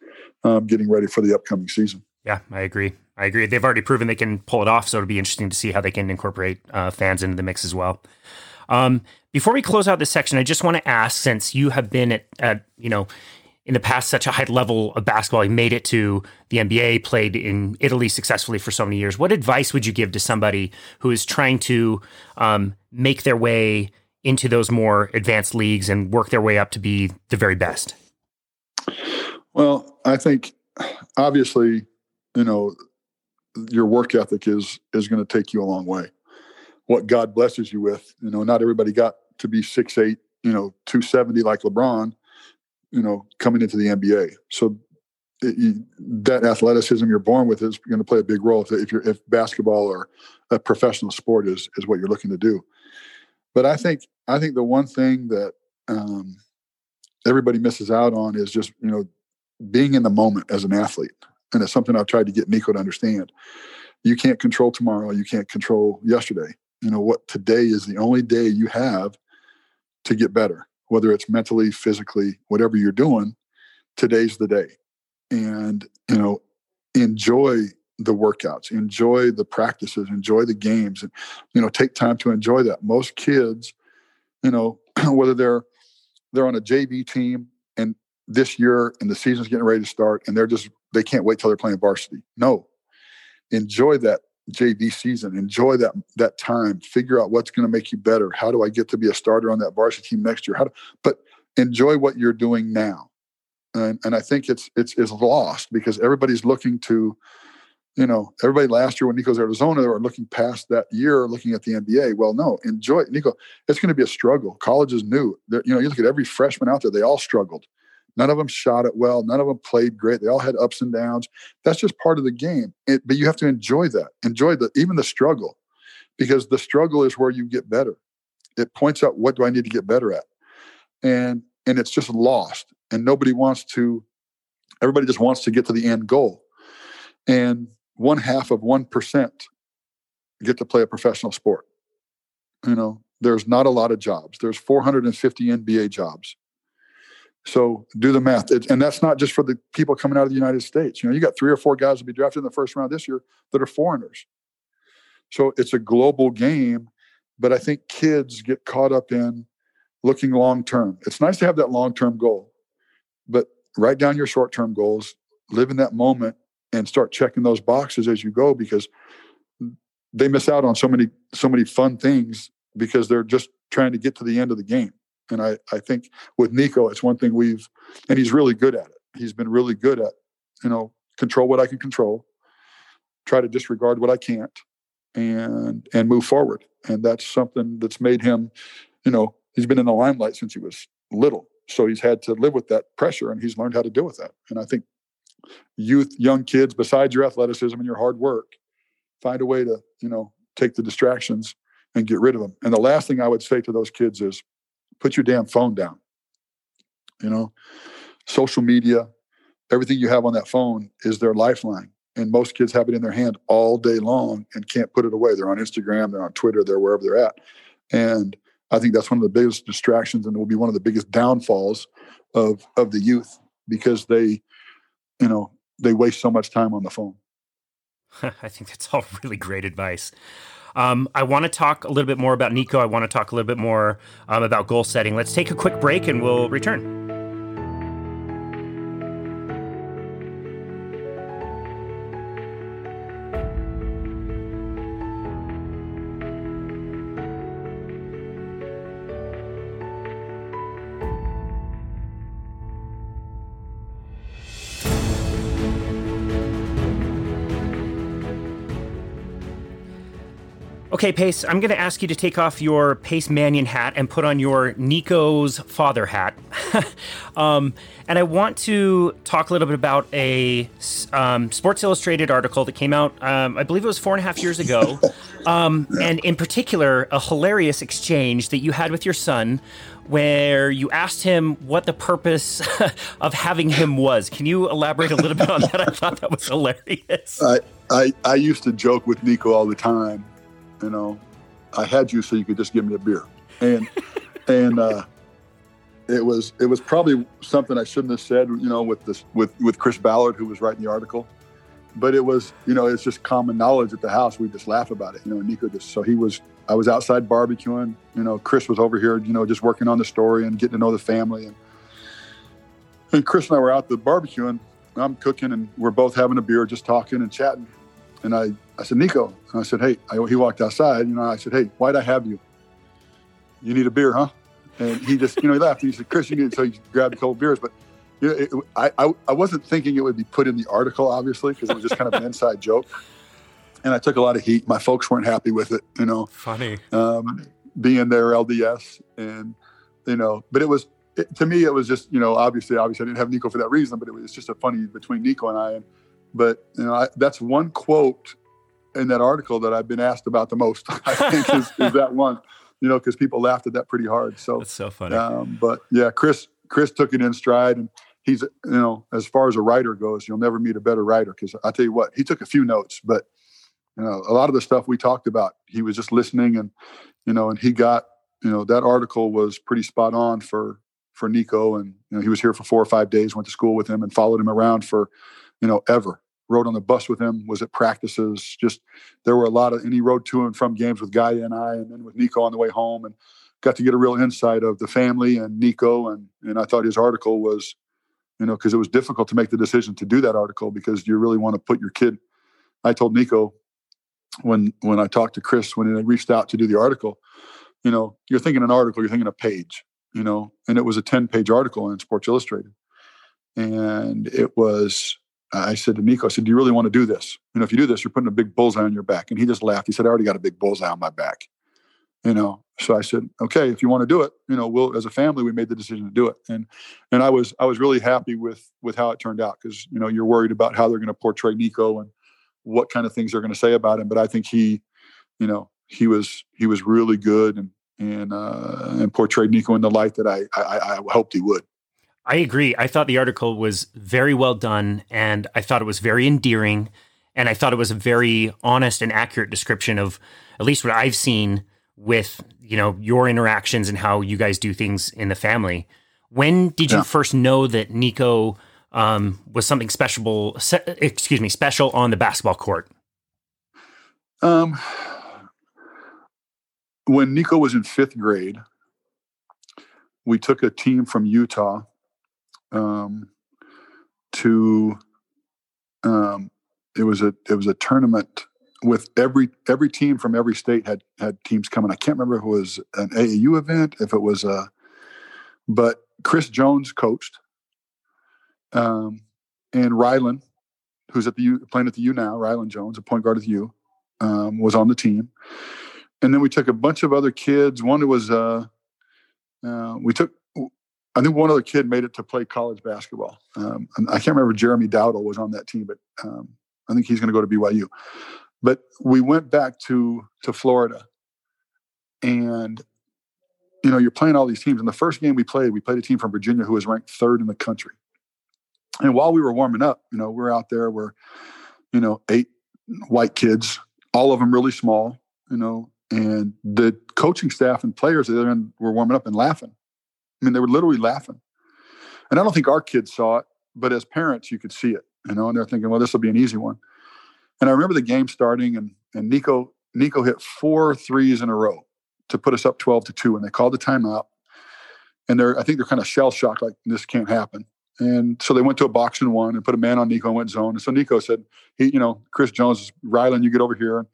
um, getting ready for the upcoming season. Yeah, I agree. I agree. They've already proven they can pull it off, so it'll be interesting to see how they can incorporate uh, fans into the mix as well. Um, before we close out this section, I just want to ask, since you have been at, at you know in the past such a high level of basketball, you made it to the NBA, played in Italy successfully for so many years. What advice would you give to somebody who is trying to um, make their way into those more advanced leagues and work their way up to be the very best? Well, I think obviously, you know, your work ethic is is going to take you a long way. What God blesses you with, you know, not everybody got to be six eight, you know, two seventy like LeBron, you know, coming into the NBA. So it, you, that athleticism you're born with is going to play a big role if, if you're if basketball or a professional sport is is what you're looking to do. But I think I think the one thing that um, everybody misses out on is just you know being in the moment as an athlete. And it's something i've tried to get nico to understand. You can't control tomorrow. You can't control yesterday. You know what? Today is the only day you have to get better whether it's mentally physically whatever you're doing today's the day. And you know enjoy the workouts. Enjoy the practices. Enjoy the games. And you know take time to enjoy that. Most kids you know *clears throat* whether they're they're on a JV team this year and the season's getting ready to start and they're just they can't wait till they're playing varsity. No. Enjoy that JV season. Enjoy that that time. Figure out what's going to make you better. How do I get to be a starter on that varsity team next year? How do, but enjoy what you're doing now. And, and I think it's it's is lost because everybody's looking to you know, everybody last year when Nico's Arizona, they were looking past that year, looking at the NBA. Well, no, enjoy it. Nico, it's going to be a struggle. College is new. They're, you know, you look at every freshman out there, they all struggled. None of them shot it well. None of them played great. They all had ups and downs. That's just part of the game. It, but you have to enjoy that. Enjoy the even the struggle. because the struggle is where you get better. It points out what do I need to get better at, and and it's just lost, and nobody wants to. Everybody just wants to get to the end goal, and one half of one percent get to play a professional sport. You know, there's not a lot of jobs. There's 450 NBA jobs. So do the math. It, and that's not just for the people coming out of the United States. You know, you got three or four guys to be drafted in the first round this year that are foreigners. So it's a global game, but I think kids get caught up in looking long term. It's nice to have that long term goal, but write down your short term goals, live in that moment, and start checking those boxes as you go because they miss out on so many so many fun things because they're just trying to get to the end of the game. And I, I think with Nico, it's one thing we've, and he's really good at it. He's been really good at, you know, control what I can control, try to disregard what I can't, and and move forward. And that's something that's made him, you know, he's been in the limelight since he was little. So he's had to live with that pressure and he's learned how to deal with that. And I think youth, young kids, besides your athleticism and your hard work, find a way to, you know, take the distractions and get rid of them. And the last thing I would say to those kids is put your damn phone down. You know, social media, everything you have on that phone is their lifeline. And most kids have it in their hand all day long and can't put it away. They're on Instagram, they're on Twitter, they're wherever they're at. And I think that's one of the biggest distractions and will be one of the biggest downfalls of of the youth because they, you know, they waste so much time on the phone. *laughs* I think that's all *laughs* really great advice. Um, I want to talk a little bit more about Nico. I want to talk a little bit more um, about goal setting. Let's take a quick break and we'll return. Okay, Pace, I'm going to ask you to take off your Pace Mannion hat and put on your Nico's father hat. *laughs* um, and I want to talk a little bit about a um, Sports Illustrated article that came out, um, I believe it was four and a half years ago. *laughs* Um, and in particular, a hilarious exchange that you had with your son where you asked him what the purpose *laughs* of having him was. Can you elaborate a little bit on that? I thought that was hilarious. I, I, I used to joke with Nico all the time you know, I had you so you could just give me a beer. And *laughs* and uh, it was it was probably something I shouldn't have said, you know, with this with with Chris Ballard who was writing the article. But it was, you know, it's just common knowledge at the house. We just laugh about it. You know, Nico just so he was I was outside barbecuing, you know, Chris was over here, you know, just working on the story and getting to know the family and and Chris and I were out the barbecuing. I'm cooking and we're both having a beer, just talking and chatting. And I, I said, Nico. And I said, hey, I, he walked outside. You know, I said, hey, why'd I have you? You need a beer, huh? And he just, you know, he laughed. He said, Chris, you need, so he grabbed a couple beers. But you know, it, I, I, I wasn't thinking it would be put in the article, obviously, because it was just kind of an inside joke. And I took a lot of heat. My folks weren't happy with it, you know. Funny. Um, being their LDS. And, you know, but it was, it, to me, it was just, you know, obviously, obviously I didn't have Nico for that reason, but it was just a funny between Nico and I. And, but you know, I, that's one quote in that article that I've been asked about the most. *laughs* I think is, is that one, you know, because people laughed at that pretty hard. So that's so funny. Um, but yeah, Chris Chris took it in stride, and he's you know, as far as a writer goes, you'll never meet a better writer. Because I tell you what, he took a few notes, but you know, a lot of the stuff we talked about, he was just listening, and you know, and he got you know that article was pretty spot on for for Nico, and you know, he was here for four or five days, went to school with him, and followed him around for you know ever rode on the bus with him, was at practices. Just there were a lot of, and he rode to and from games with Gaia and I, and then with Nico on the way home, and got to get a real insight of the family and Nico. And and I thought his article was, you know, because it was difficult to make the decision to do that article because you really want to put your kid. I told Nico when when I talked to Chris when he reached out to do the article, you know, you're thinking an article, you're thinking a page, you know, and it was a 10 page article in Sports Illustrated. And it was I said to Nico, I said, Do you really want to do this? You know, if you do this, you're putting a big bullseye on your back. And he just laughed. He said, I already got a big bullseye on my back. You know, so I said, okay, if you want to do it, you know, we'll as a family, we made the decision to do it. And and I was I was really happy with with how it turned out because you know you're worried about how they're going to portray Nico and what kind of things they're going to say about him. But I think he, you know, he was he was really good and and uh, and portrayed Nico in the light that I, I I hoped he would. I agree. I thought the article was very well done, and I thought it was very endearing, and I thought it was a very honest and accurate description of at least what I've seen with you know your interactions and how you guys do things in the family. When did you yeah. first know that Nico um, was something special? Excuse me, special on the basketball court. Um, when Nico was in fifth grade, we took a team from Utah um, to. Um, it was a it was a tournament with every every team from every state had had teams coming. I can't remember if it was an AAU event, if it was a, but Chris Jones coached, um, and Rylan, who's at the U, playing at the U now, Rylan Jones, a point guard at the U, um, was on the team, and then we took a bunch of other kids. One was uh, uh, we took. I think one other kid made it to play college basketball. Um, I can't remember Jeremy Dowdle was on that team, but um, I think he's going to go to BYU. But we went back to to Florida, and you know, you're playing all these teams. And the first game we played, we played a team from Virginia who was ranked third in the country. And while we were warming up, you know, we're out there, we're, you know, eight white kids, all of them really small, you know, and the coaching staff and players the other end were warming up and laughing. I mean, they were literally laughing. And I don't think our kids saw it, but as parents, you could see it, you know, and they're thinking, well, this will be an easy one. And I remember the game starting, and and Nico Nico hit four threes in a row to put us up twelve to two, and they called the timeout. And they're I think they're kind of shell shocked, like this can't happen. And so they went to a box and one and put a man on Nico and went zone. And so Nico said, he, you know, Chris Jones, is Rylan, you get over here.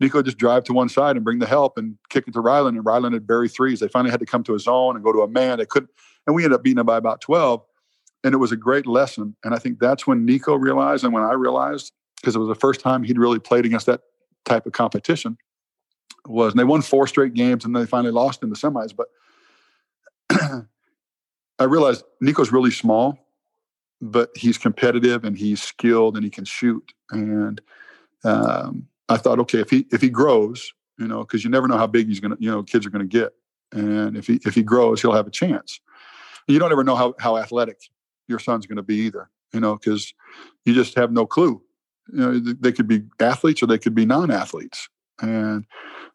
Nico just drive to one side and bring the help and kick it to Rylan. And Rylan had buried threes. They finally had to come to a zone and go to a man. They couldn't, and we ended up beating them by about 12. And it was a great lesson. And I think that's when Nico realized and when I realized because it was the first time he'd really played against that type of competition. Was and they won four straight games and they finally lost in the semis. But *clears throat* I realized Nico's really small, but he's competitive and he's skilled and he can shoot. And um, I thought, okay, if he if he grows, you know, because you never know how big he's gonna, you know, kids are gonna get. And if he if he grows, he'll have a chance. You don't ever know how how athletic your son's to be either, you know, because you just have no clue you know, they could be athletes or they could be non-athletes. And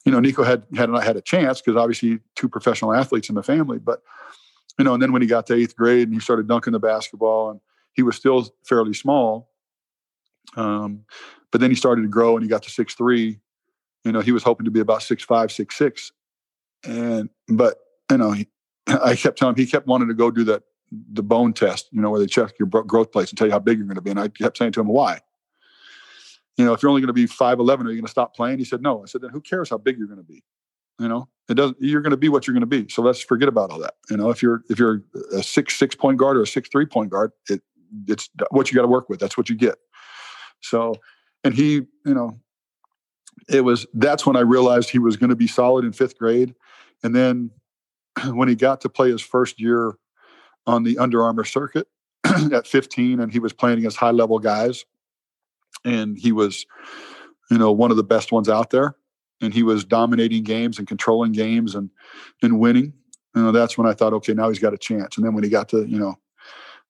you know, Nico had had had a chance because obviously two professional athletes in the family. But you know, and then when he got to eighth grade and he started dunking the basketball, and he was still fairly small. Um, but then he started to grow and he got to six three. You know, he was hoping to be about six five, six six, and but you know, he, *laughs* I kept telling him he kept wanting to go do that the bone test. You know, where they check your growth plates and tell you how big you're going to be. And I kept saying to him, why? you know, if you're only going to be 5'11, are you going to stop playing? He said, no. I said, then who cares how big you're going to be? You know, it doesn't, you're going to be what you're going to be. So let's forget about all that. You know, if you're, if you're a six, six point guard or a six, three point guard, it, it's what you got to work with. That's what you get. So, and he, you know, it was, that's when I realized he was going to be solid in fifth grade. And then *clears throat* when he got to play his first year on the Under Armour circuit *clears throat* at 15 and he was playing against high level guys, and he was, you know, one of the best ones out there. And he was dominating games and controlling games and and winning. You know, that's when I thought, okay, now he's got a chance. And then when he got to, you know,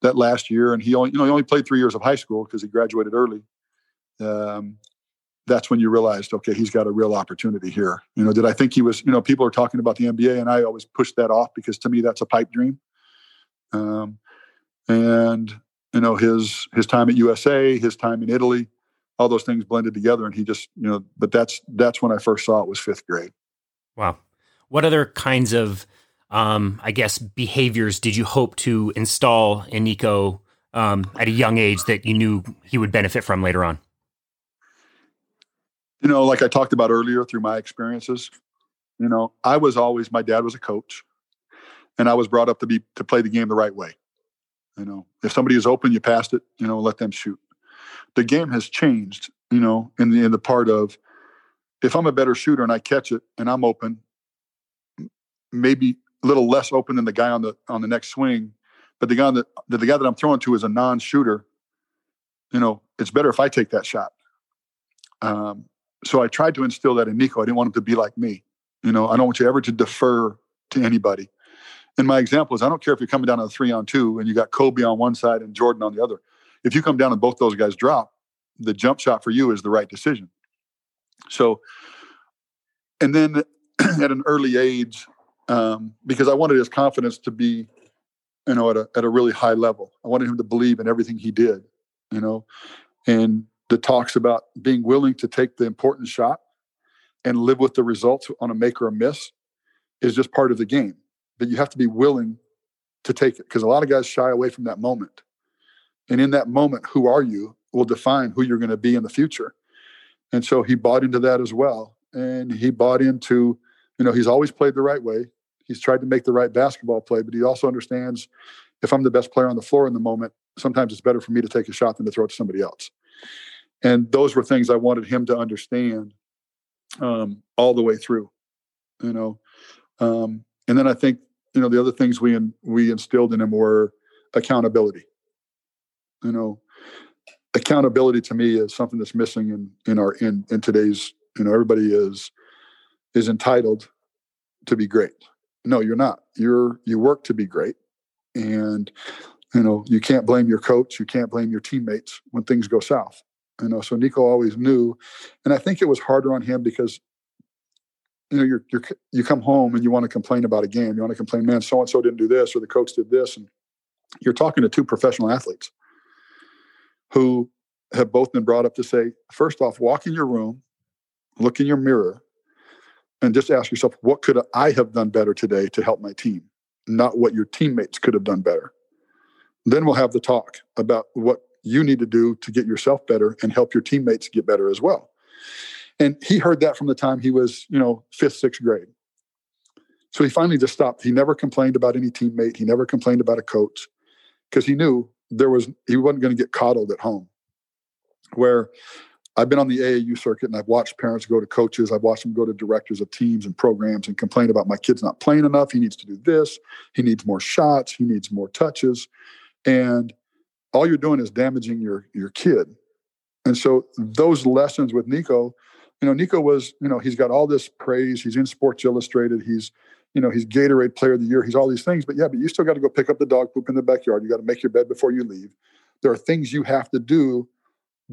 that last year, and he only, you know, he only played three years of high school because he graduated early. Um, that's when you realized, okay, he's got a real opportunity here. You know, did I think he was? You know, people are talking about the NBA, and I always push that off because to me that's a pipe dream. Um, and you know, his his time at USA, his time in Italy, all those things blended together and he just you know but that's that's when i first saw it was fifth grade wow what other kinds of um, i guess behaviors did you hope to install in nico um, at a young age that you knew he would benefit from later on you know like i talked about earlier through my experiences you know i was always my dad was a coach and i was brought up to be to play the game the right way you know if somebody is open you passed it you know let them shoot the game has changed, you know, in the in the part of if I'm a better shooter and I catch it and I'm open, maybe a little less open than the guy on the on the next swing, but the guy that the, the guy that I'm throwing to is a non-shooter. You know, it's better if I take that shot. Um, so I tried to instill that in Nico. I didn't want him to be like me. You know, I don't want you ever to defer to anybody. And my example is I don't care if you're coming down on a three on two and you got Kobe on one side and Jordan on the other. If you come down and both those guys drop, the jump shot for you is the right decision. So, and then *clears throat* at an early age, um, because I wanted his confidence to be, you know, at a at a really high level. I wanted him to believe in everything he did, you know, and the talks about being willing to take the important shot and live with the results on a make or a miss is just part of the game. That you have to be willing to take it because a lot of guys shy away from that moment. And in that moment, who are you will define who you're going to be in the future. And so he bought into that as well. And he bought into, you know, he's always played the right way. He's tried to make the right basketball play, but he also understands if I'm the best player on the floor in the moment, sometimes it's better for me to take a shot than to throw it to somebody else. And those were things I wanted him to understand um, all the way through, you know. Um, and then I think, you know, the other things we in, we instilled in him were accountability. You know, accountability to me is something that's missing in in our in in today's you know everybody is is entitled to be great no you're not you're you work to be great and you know you can't blame your coach you can't blame your teammates when things go south you know so nico always knew and i think it was harder on him because you know you're, you're you come home and you want to complain about a game you want to complain man so and so didn't do this or the coach did this and you're talking to two professional athletes who have both been brought up to say, first off, walk in your room, look in your mirror, and just ask yourself, what could I have done better today to help my team? Not what your teammates could have done better. Then we'll have the talk about what you need to do to get yourself better and help your teammates get better as well. And he heard that from the time he was, you know, fifth, sixth grade. So he finally just stopped. He never complained about any teammate. He never complained about a coach because he knew there was he wasn't going to get coddled at home. Where I've been on the AAU circuit and I've watched parents go to coaches. I've watched them go to directors of teams and programs and complain about my kid's not playing enough. He needs to do this. He needs more shots. He needs more touches. And all you're doing is damaging your your kid. And so those lessons with Nico, you know, Nico was, you know, he's got all this praise. He's in Sports Illustrated. He's you know, he's Gatorade Player of the Year. He's all these things, but yeah, but you still got to go pick up the dog poop in the backyard. You got to make your bed before you leave. There are things you have to do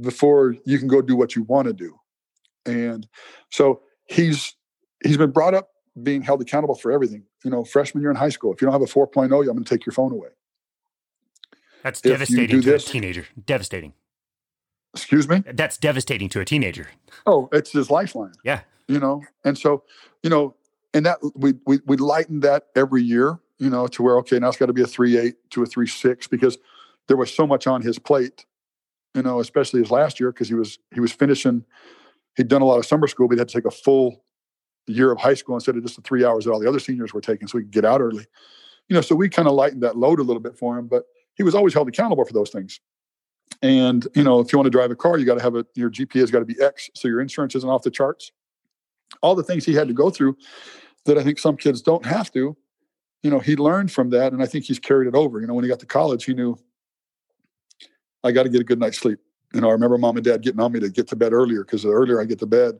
before you can go do what you want to do. And so he's he's been brought up being held accountable for everything. You know, freshman year in high school, if you don't have a 4.0, I'm going to take your phone away. That's if devastating to this, a teenager. Devastating. Excuse me? That's devastating to a teenager. Oh, it's his lifeline. Yeah. You know, and so, you know, and that we we we lighten that every year, you know, to where okay, now it's got to be a three eight to a three six because there was so much on his plate, you know, especially his last year because he was he was finishing, he'd done a lot of summer school, but he had to take a full year of high school instead of just the three hours that all the other seniors were taking, so he could get out early. You know, so we kind of lightened that load a little bit for him, but he was always held accountable for those things. And you know, if you want to drive a car, you got to have a your GPA has got to be X, so your insurance isn't off the charts all the things he had to go through that I think some kids don't have to. You know, he learned from that, and I think he's carried it over. You know, when he got to college, he knew I got to get a good night's sleep. You know, I remember mom and dad getting on me to get to bed earlier because the earlier I get to bed,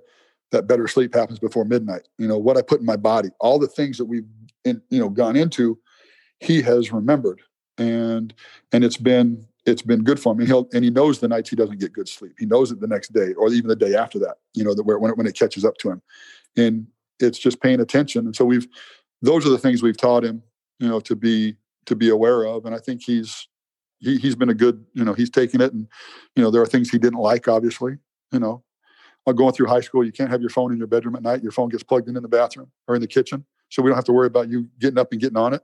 that better sleep happens before midnight. You know, what I put in my body, all the things that we've in, you know gone into, he has remembered, and and it's been it's been good for him. And, he'll, and he knows the nights he doesn't get good sleep. He knows it the next day or even the day after that, you know, that where, when, it, when it catches up to him. And it's just paying attention. And so we've, those are the things we've taught him, you know, to be, to be aware of. And I think he's, he, he's been a good, you know, he's taken it. And, you know, there are things he didn't like, obviously, you know, going through high school, you can't have your phone in your bedroom at night. Your phone gets plugged in in the bathroom or in the kitchen. So we don't have to worry about you getting up and getting on it.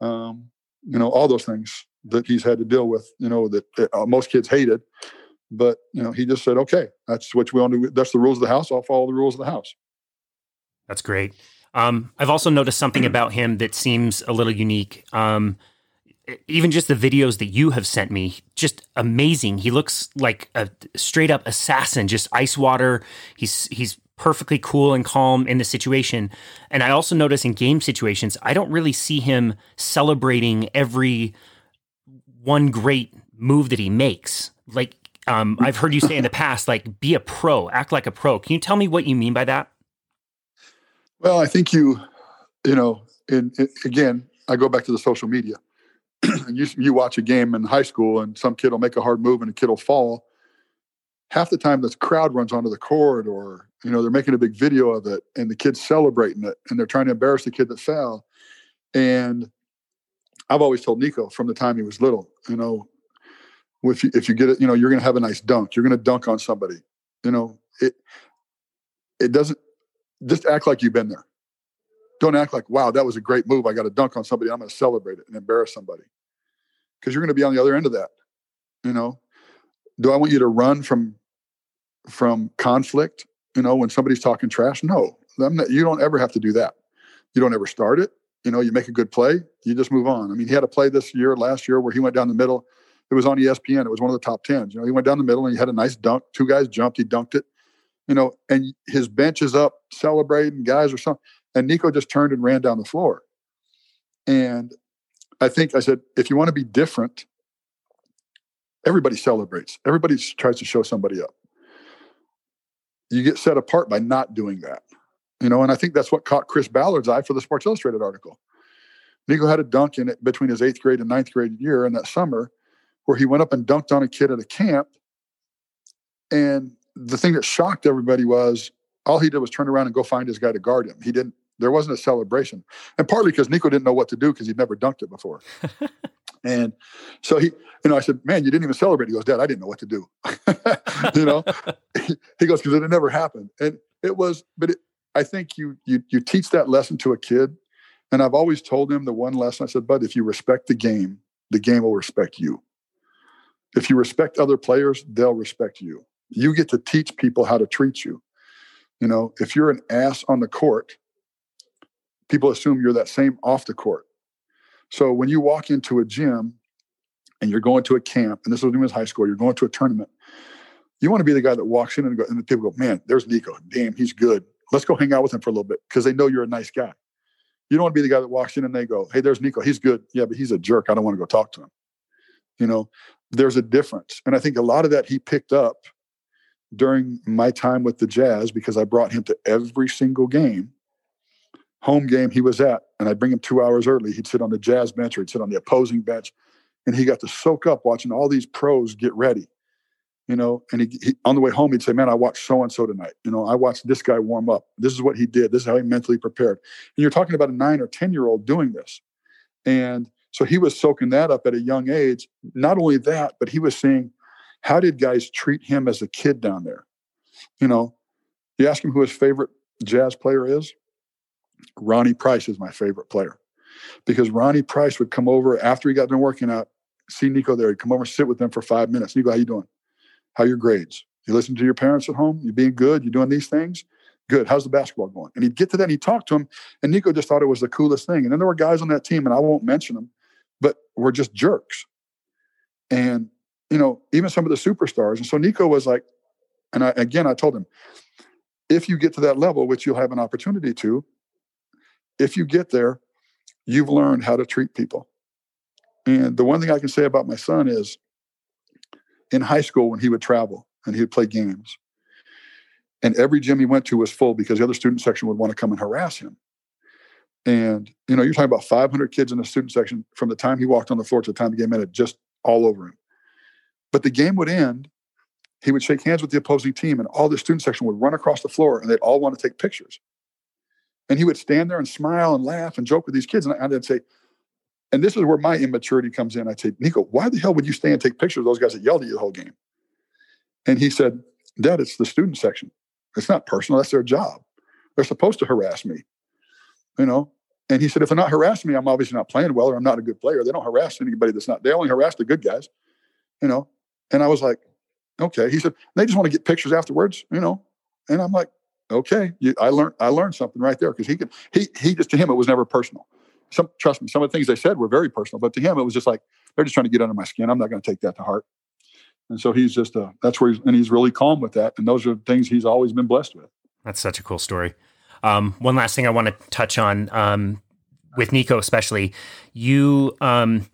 Um, you know, all those things that he's had to deal with, you know, that uh, most kids hated. But, you know, he just said, okay, that's what we want to do. That's the rules of the house. I'll follow the rules of the house. That's great. Um, I've also noticed something about him that seems a little unique. Um, even just the videos that you have sent me, just amazing. He looks like a straight up assassin, just ice water. He's he's perfectly cool and calm in the situation. And I also notice in game situations, I don't really see him celebrating every one great move that he makes. Like um, I've heard you say in the past, like, be a pro, act like a pro. Can you tell me what you mean by that? Well, I think you, you know, in, in again, I go back to the social media. *clears throat* you you watch a game in high school, and some kid will make a hard move, and a kid will fall. Half the time, this crowd runs onto the court, or you know, they're making a big video of it, and the kid's celebrating it, and they're trying to embarrass the kid that fell. And I've always told Nico from the time he was little, you know, if you if you get it, you know, you're going to have a nice dunk. You're going to dunk on somebody. You know, it it doesn't just act like you've been there. Don't act like, wow, that was a great move. I got to dunk on somebody. I'm going to celebrate it and embarrass somebody because you're going to be on the other end of that. You know, do I want you to run from from conflict? You know, when somebody's talking trash? No, not, you don't ever have to do that. You don't ever start it. You know, you make a good play, you just move on. I mean, he had a play this year, last year, where he went down the middle it was on ESPN. It was one of the top tens. You know, he went down the middle and he had a nice dunk. Two guys jumped. He dunked it. You know, and his bench is up celebrating. Guys or something. And Nico just turned and ran down the floor. And I think I said, if you want to be different, everybody celebrates. Everybody tries to show somebody up. You get set apart by not doing that. You know, and I think that's what caught Chris Ballard's eye for the Sports Illustrated article. Nico had a dunk in it between his eighth grade and ninth grade year in that summer where he went up and dunked on a kid at a camp. And the thing that shocked everybody was all he did was turn around and go find his guy to guard him. He didn't, there wasn't a celebration. And partly because Nico didn't know what to do because he'd never dunked it before. *laughs* and so he, you know, I said, man, you didn't even celebrate. He goes, Dad, I didn't know what to do. *laughs* you know, he goes, because it had never happened. And it was, but it, I think you, you, you teach that lesson to a kid. And I've always told him the one lesson I said, Bud, if you respect the game, the game will respect you. If you respect other players, they'll respect you. You get to teach people how to treat you. You know, if you're an ass on the court, people assume you're that same off the court. So when you walk into a gym and you're going to a camp, and this was when was high school, you're going to a tournament, you want to be the guy that walks in and, go, and the people go, man, there's Nico. Damn, he's good. Let's go hang out with him for a little bit because they know you're a nice guy. You don't want to be the guy that walks in and they go, hey, there's Nico. He's good. Yeah, but he's a jerk. I don't want to go talk to him. You know, there's a difference. And I think a lot of that he picked up during my time with the Jazz because I brought him to every single game, home game he was at, and I'd bring him two hours early. He'd sit on the Jazz bench or he'd sit on the opposing bench, and he got to soak up watching all these pros get ready. You know, and he, he on the way home he'd say, "Man, I watched so and so tonight. You know, I watched this guy warm up. This is what he did. This is how he mentally prepared." And you're talking about a nine or ten year old doing this, and so he was soaking that up at a young age. Not only that, but he was seeing how did guys treat him as a kid down there? You know, you ask him who his favorite jazz player is. Ronnie Price is my favorite player because Ronnie Price would come over after he got done working out, see Nico there. He'd come over sit with them for five minutes. Nico, how you doing? How your grades? You listen to your parents at home? You being good? You doing these things? Good. How's the basketball going? And he'd get to that and he'd talk to him. And Nico just thought it was the coolest thing. And then there were guys on that team, and I won't mention them, but we're just jerks. And, you know, even some of the superstars. And so Nico was like, and I, again, I told him, if you get to that level, which you'll have an opportunity to, if you get there, you've learned how to treat people. And the one thing I can say about my son is in high school, when he would travel and he would play games, and every gym he went to was full because the other student section would want to come and harass him. And you know, you're talking about 500 kids in the student section from the time he walked on the floor to the time the game ended, just all over him. But the game would end. He would shake hands with the opposing team, and all the student section would run across the floor, and they'd all want to take pictures. And he would stand there and smile and laugh and joke with these kids. And I'd say, and this is where my immaturity comes in. I'd say, Nico, why the hell would you stand and take pictures of those guys that yelled at you the whole game? And he said, Dad, it's the student section. It's not personal. That's their job. They're supposed to harass me you know. And he said, if they're not harassing me, I'm obviously not playing well or I'm not a good player. They don't harass anybody that's not, they only harass the good guys, you know. And I was like, okay. He said, they just want to get pictures afterwards, you know. And I'm like, okay, you, I learned I learned something right there because he could he he just to him it was never personal. Some trust me, some of the things they said were very personal, but to him it was just like they're just trying to get under my skin. I'm not going to take that to heart. And so he's just uh, that's where he's and he's really calm with that. And those are things he's always been blessed with. That's such a cool story. Um, one last thing I want to touch on um, with Nico, especially you. Um,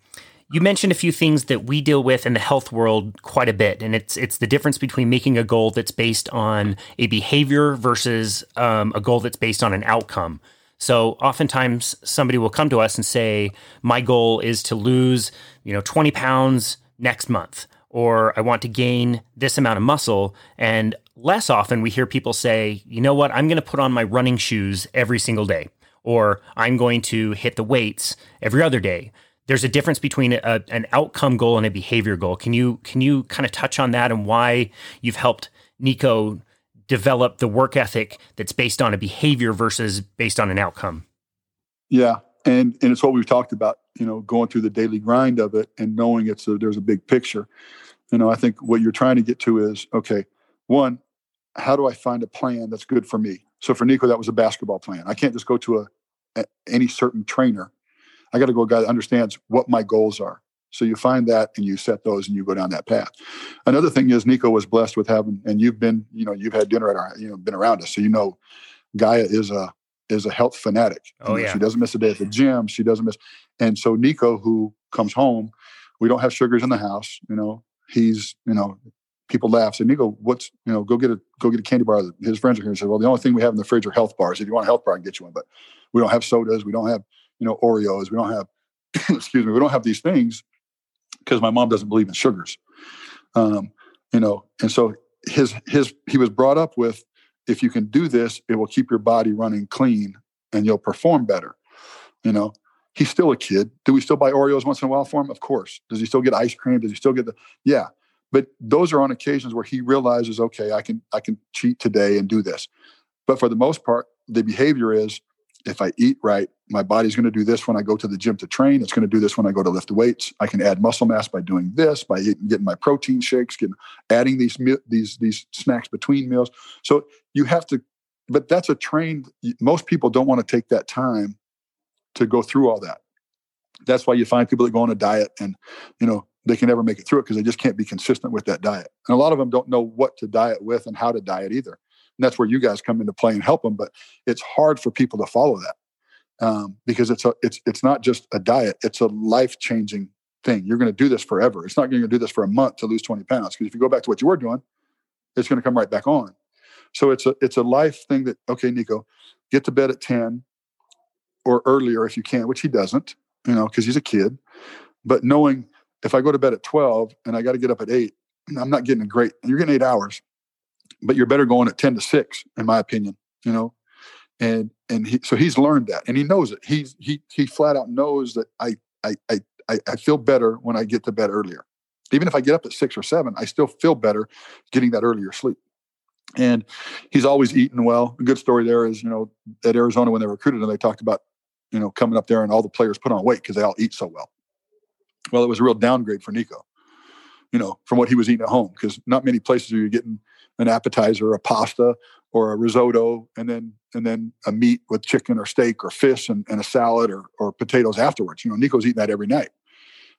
you mentioned a few things that we deal with in the health world quite a bit, and it's it's the difference between making a goal that's based on a behavior versus um, a goal that's based on an outcome. So oftentimes somebody will come to us and say, "My goal is to lose, you know, 20 pounds next month." Or I want to gain this amount of muscle. And less often we hear people say, you know what, I'm going to put on my running shoes every single day, or I'm going to hit the weights every other day there's a difference between a, an outcome goal and a behavior goal. Can you can you kind of touch on that and why you've helped Nico develop the work ethic that's based on a behavior versus based on an outcome? Yeah, and and it's what we've talked about. You know, going through the daily grind of it and knowing it's a, there's a big picture. You know, I think what you're trying to get to is okay. One, how do I find a plan that's good for me? So for Nico, that was a basketball plan. I can't just go to a, a any certain trainer I got to go a guy that understands what my goals are. So you find that and you set those and you go down that path. Another thing is Nico was blessed with having, and you've been, you know, you've had dinner at our, you know, been around us, so you know, Gaia is a is a health fanatic. Oh you know, yeah, she doesn't miss a day at the gym. She doesn't miss, and so Nico, who comes home, we don't have sugars in the house. You know, he's, you know, people laugh. Say, Nico, what's, you know, go get a go get a candy bar. His friends are here and say, well, the only thing we have in the fridge are health bars. If you want a health bar, I can get you one, but we don't have sodas. We don't have you know, Oreos. We don't have, *coughs* excuse me, we don't have these things because my mom doesn't believe in sugars. Um, you know, and so his his he was brought up with if you can do this, it will keep your body running clean and you'll perform better. You know, he's still a kid. Do we still buy Oreos once in a while for him? Of course. Does he still get ice cream? Does he still get the yeah? But those are on occasions where he realizes, okay, I can I can cheat today and do this. But for the most part, the behavior is if I eat right, my body's going to do this when I go to the gym to train. It's going to do this when I go to lift weights. I can add muscle mass by doing this, by getting my protein shakes, getting adding these these these snacks between meals. So you have to, but that's a trained. Most people don't want to take that time to go through all that. That's why you find people that go on a diet and you know they can never make it through it because they just can't be consistent with that diet. And a lot of them don't know what to diet with and how to diet either. And that's where you guys come into play and help them. But it's hard for people to follow that um, because it's a it's it's not just a diet; it's a life changing thing. You're going to do this forever. It's not going to do this for a month to lose 20 pounds because if you go back to what you were doing, it's going to come right back on. So it's a it's a life thing that okay, Nico, get to bed at 10 or earlier if you can, which he doesn't, you know, because he's a kid. But knowing if I go to bed at 12 and I got to get up at eight, I'm not getting a great, you're getting eight hours but you're better going at 10 to 6 in my opinion you know? And and he, so he's learned that and he knows it. He's he he flat out knows that I, I i i feel better when i get to bed earlier. Even if i get up at six or seven i still feel better getting that earlier sleep. And he's always eaten well. A good story there is you know at arizona when they recruited him they talked about you know coming up there and all the players put on weight because they all eat so well. Well it was a real downgrade for nico you know from what he was eating at home because not many places are you getting an appetizer, a pasta, or a risotto, and then and then a meat with chicken or steak or fish and, and a salad or or potatoes afterwards. You know, Nico's eating that every night,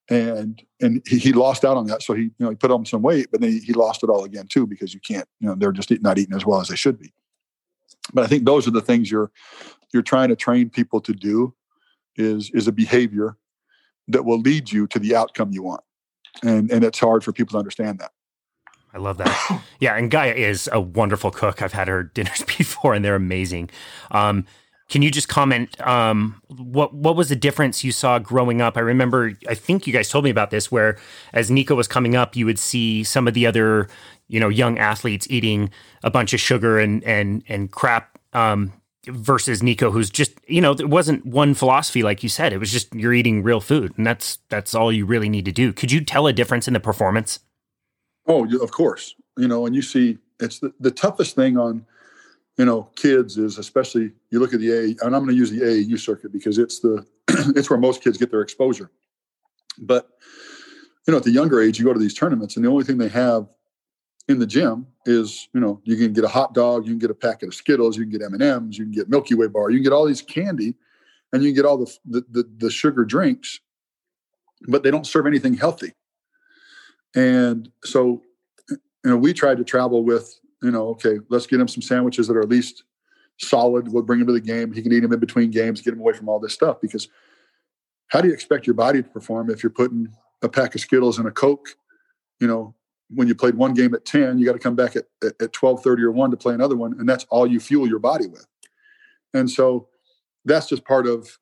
and and he, he lost out on that. So he you know he put on some weight, but then he, he lost it all again too because you can't you know they're just not eating as well as they should be. But I think those are the things you're you're trying to train people to do is is a behavior that will lead you to the outcome you want, and and it's hard for people to understand that. I love that. *coughs* yeah, and Gaia is a wonderful cook. I've had her *laughs* dinners before, and they're amazing. Um, can you just comment um, what what was the difference you saw growing up? I remember, I think you guys told me about this, where as Nico was coming up, you would see some of the other, you know, young athletes eating a bunch of sugar and and and crap. Um, versus Nico, who's just you know, there wasn't one philosophy like you said. It was just you're eating real food, and that's that's all you really need to do. Could you tell a difference in the performance? Oh, of course. You know, and you see, it's the, the toughest thing on, you know, kids is especially you look at the A, and I'm going to use the AAU circuit because it's the *clears throat* it's where most kids get their exposure. But you know, at the younger age, you go to these tournaments, and the only thing they have in the gym is you know you can get a hot dog, you can get a packet of Skittles, you can get M and M's, you can get Milky Way bar, you can get all these candy, and you can get all the, the the, the sugar drinks, but they don't serve anything healthy. And so, you know, we tried to travel with, you know, okay, let's get him some sandwiches that are at least solid. We'll bring him to the game. He can eat them in between games, get him away from all this stuff because how do you expect your body to perform if you're putting a pack of Skittles and a Coke, you know, when you played one game at 10, you got to come back at, at, at 12, 30 or 1 to play another one. And that's all you fuel your body with. And so that's just part of,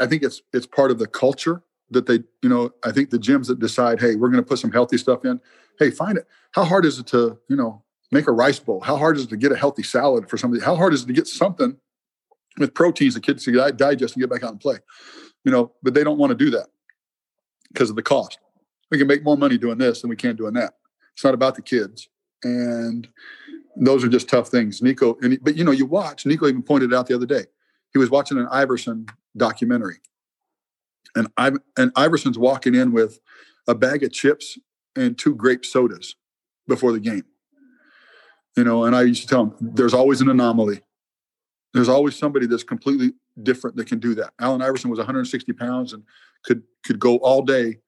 I think it's it's part of the culture that they, you know, I think the gyms that decide, hey, we're going to put some healthy stuff in. Hey, find it. How hard is it to, you know, make a rice bowl? How hard is it to get a healthy salad for somebody? How hard is it to get something with proteins that kids can digest and get back out and play? You know, but they don't want to do that because of the cost. We can make more money doing this than we can doing that. It's not about the kids. And those are just tough things. Nico, and, but you know, you watch, Nico even pointed out the other day, he was watching an Iverson documentary. And I and Iverson's walking in with a bag of chips and two grape sodas before the game. You know, and I used to tell him there's always an anomaly. There's always somebody that's completely different that can do that. Allen Iverson was 160 pounds and could could go all day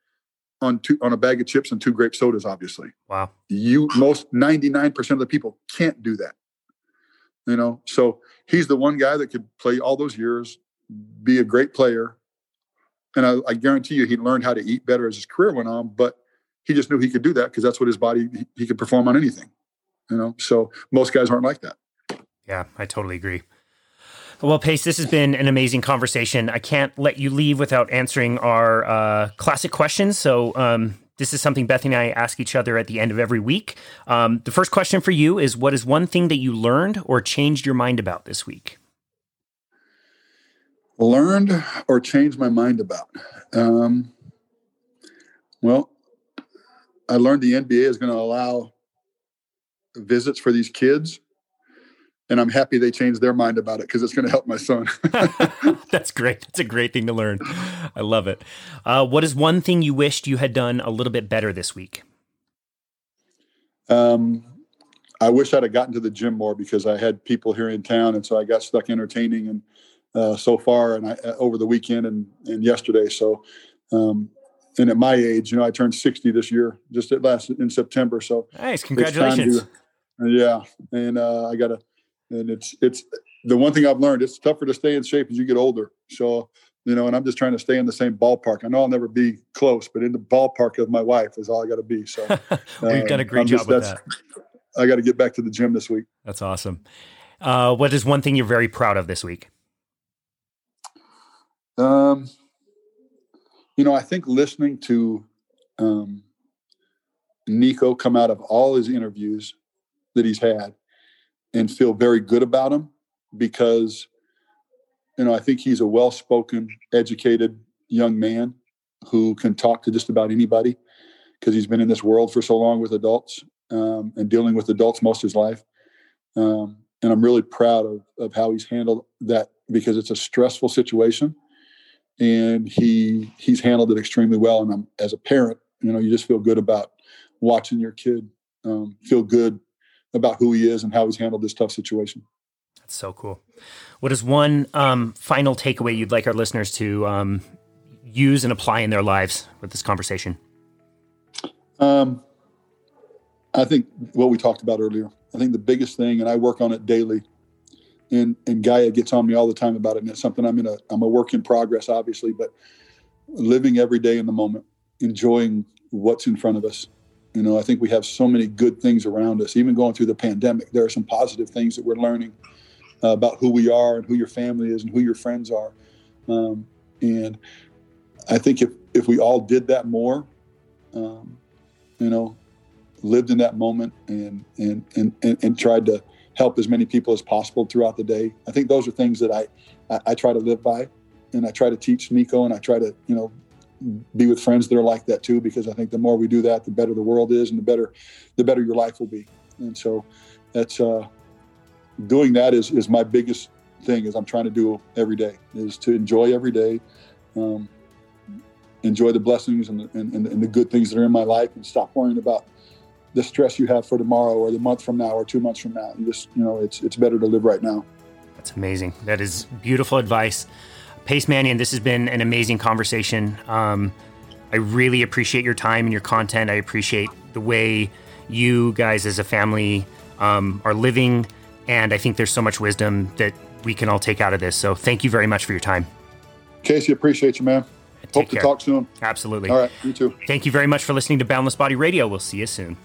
on two on a bag of chips and two grape sodas. Obviously, wow. You most 99 percent of the people can't do that. You know, so he's the one guy that could play all those years, be a great player, and I, I guarantee you he learned how to eat better as his career went on. But he just knew he could do that because that's what his body he, he could perform on anything. You know, so most guys aren't like that. Yeah, I totally agree. Well, Pace, this has been an amazing conversation. I can't let you leave without answering our uh, classic questions. So, um, this is something Bethany and I ask each other at the end of every week. Um, the first question for you is What is one thing that you learned or changed your mind about this week? Learned or changed my mind about? Um, well, I learned the NBA is going to allow visits for these kids and I'm happy they changed their mind about it because it's going to help my son. *laughs* *laughs* That's great. That's a great thing to learn. I love it. Uh, what is one thing you wished you had done a little bit better this week? Um, I wish I'd have gotten to the gym more because I had people here in town, and so I got stuck entertaining and uh, so far, and I, uh, over the weekend and and yesterday. So, um, and at my age, you know, I turned 60 this year, just at last in September. So, nice, congratulations. To, yeah, and uh, I got to and it's it's the one thing I've learned. It's tougher to stay in shape as you get older. So you know, and I'm just trying to stay in the same ballpark. I know I'll never be close, but in the ballpark of my wife is all I got to be. So *laughs* we've done a great job with that. I got to get back to the gym this week. That's awesome. Uh, what is one thing you're very proud of this week? Um, you know, I think listening to um, Nico come out of all his interviews that he's had and feel very good about him because you know I think he's a well-spoken, educated young man who can talk to just about anybody because he's been in this world for so long with adults um, and dealing with adults most of his life. Um, and I'm really proud of, of how he's handled that because it's a stressful situation, and he he's handled it extremely well. And I'm as a parent, you know, you just feel good about watching your kid um, feel good about who he is and how he's handled this tough situation. That's so cool. What is one um, final takeaway you'd like our listeners to um, use and apply in their lives with this conversation? Um, I think what we talked about earlier. I think the biggest thing, and I work on it daily, and and Gaia gets on me all the time about it, and it's something I'm in a I'm a work in progress, obviously, but living every day in the moment, enjoying what's in front of us, you know, I think we have so many good things around us. Even going through the pandemic, there are some positive things that we're learning uh, about who we are and who your family is and who your friends are. Um, and I think if if we all did that more, um, you know, lived in that moment and, and and and and tried to help as many people as possible throughout the day, I think those are things that I I, I try to live by, and I try to teach Nico, and I try to you know be with friends that are like that too because i think the more we do that the better the world is and the better the better your life will be. And so that's uh doing that is is my biggest thing is i'm trying to do every day is to enjoy every day um, enjoy the blessings and the, and, and the good things that are in my life and stop worrying about the stress you have for tomorrow or the month from now or two months from now you just you know it's it's better to live right now that's amazing that is beautiful advice Pace Mannion, this has been an amazing conversation. Um, I really appreciate your time and your content. I appreciate the way you guys as a family um, are living. And I think there's so much wisdom that we can all take out of this. So thank you very much for your time. Casey, appreciate you, man. Take Hope care. to talk soon. Absolutely. All right, you too. Thank you very much for listening to Boundless Body Radio. We'll see you soon.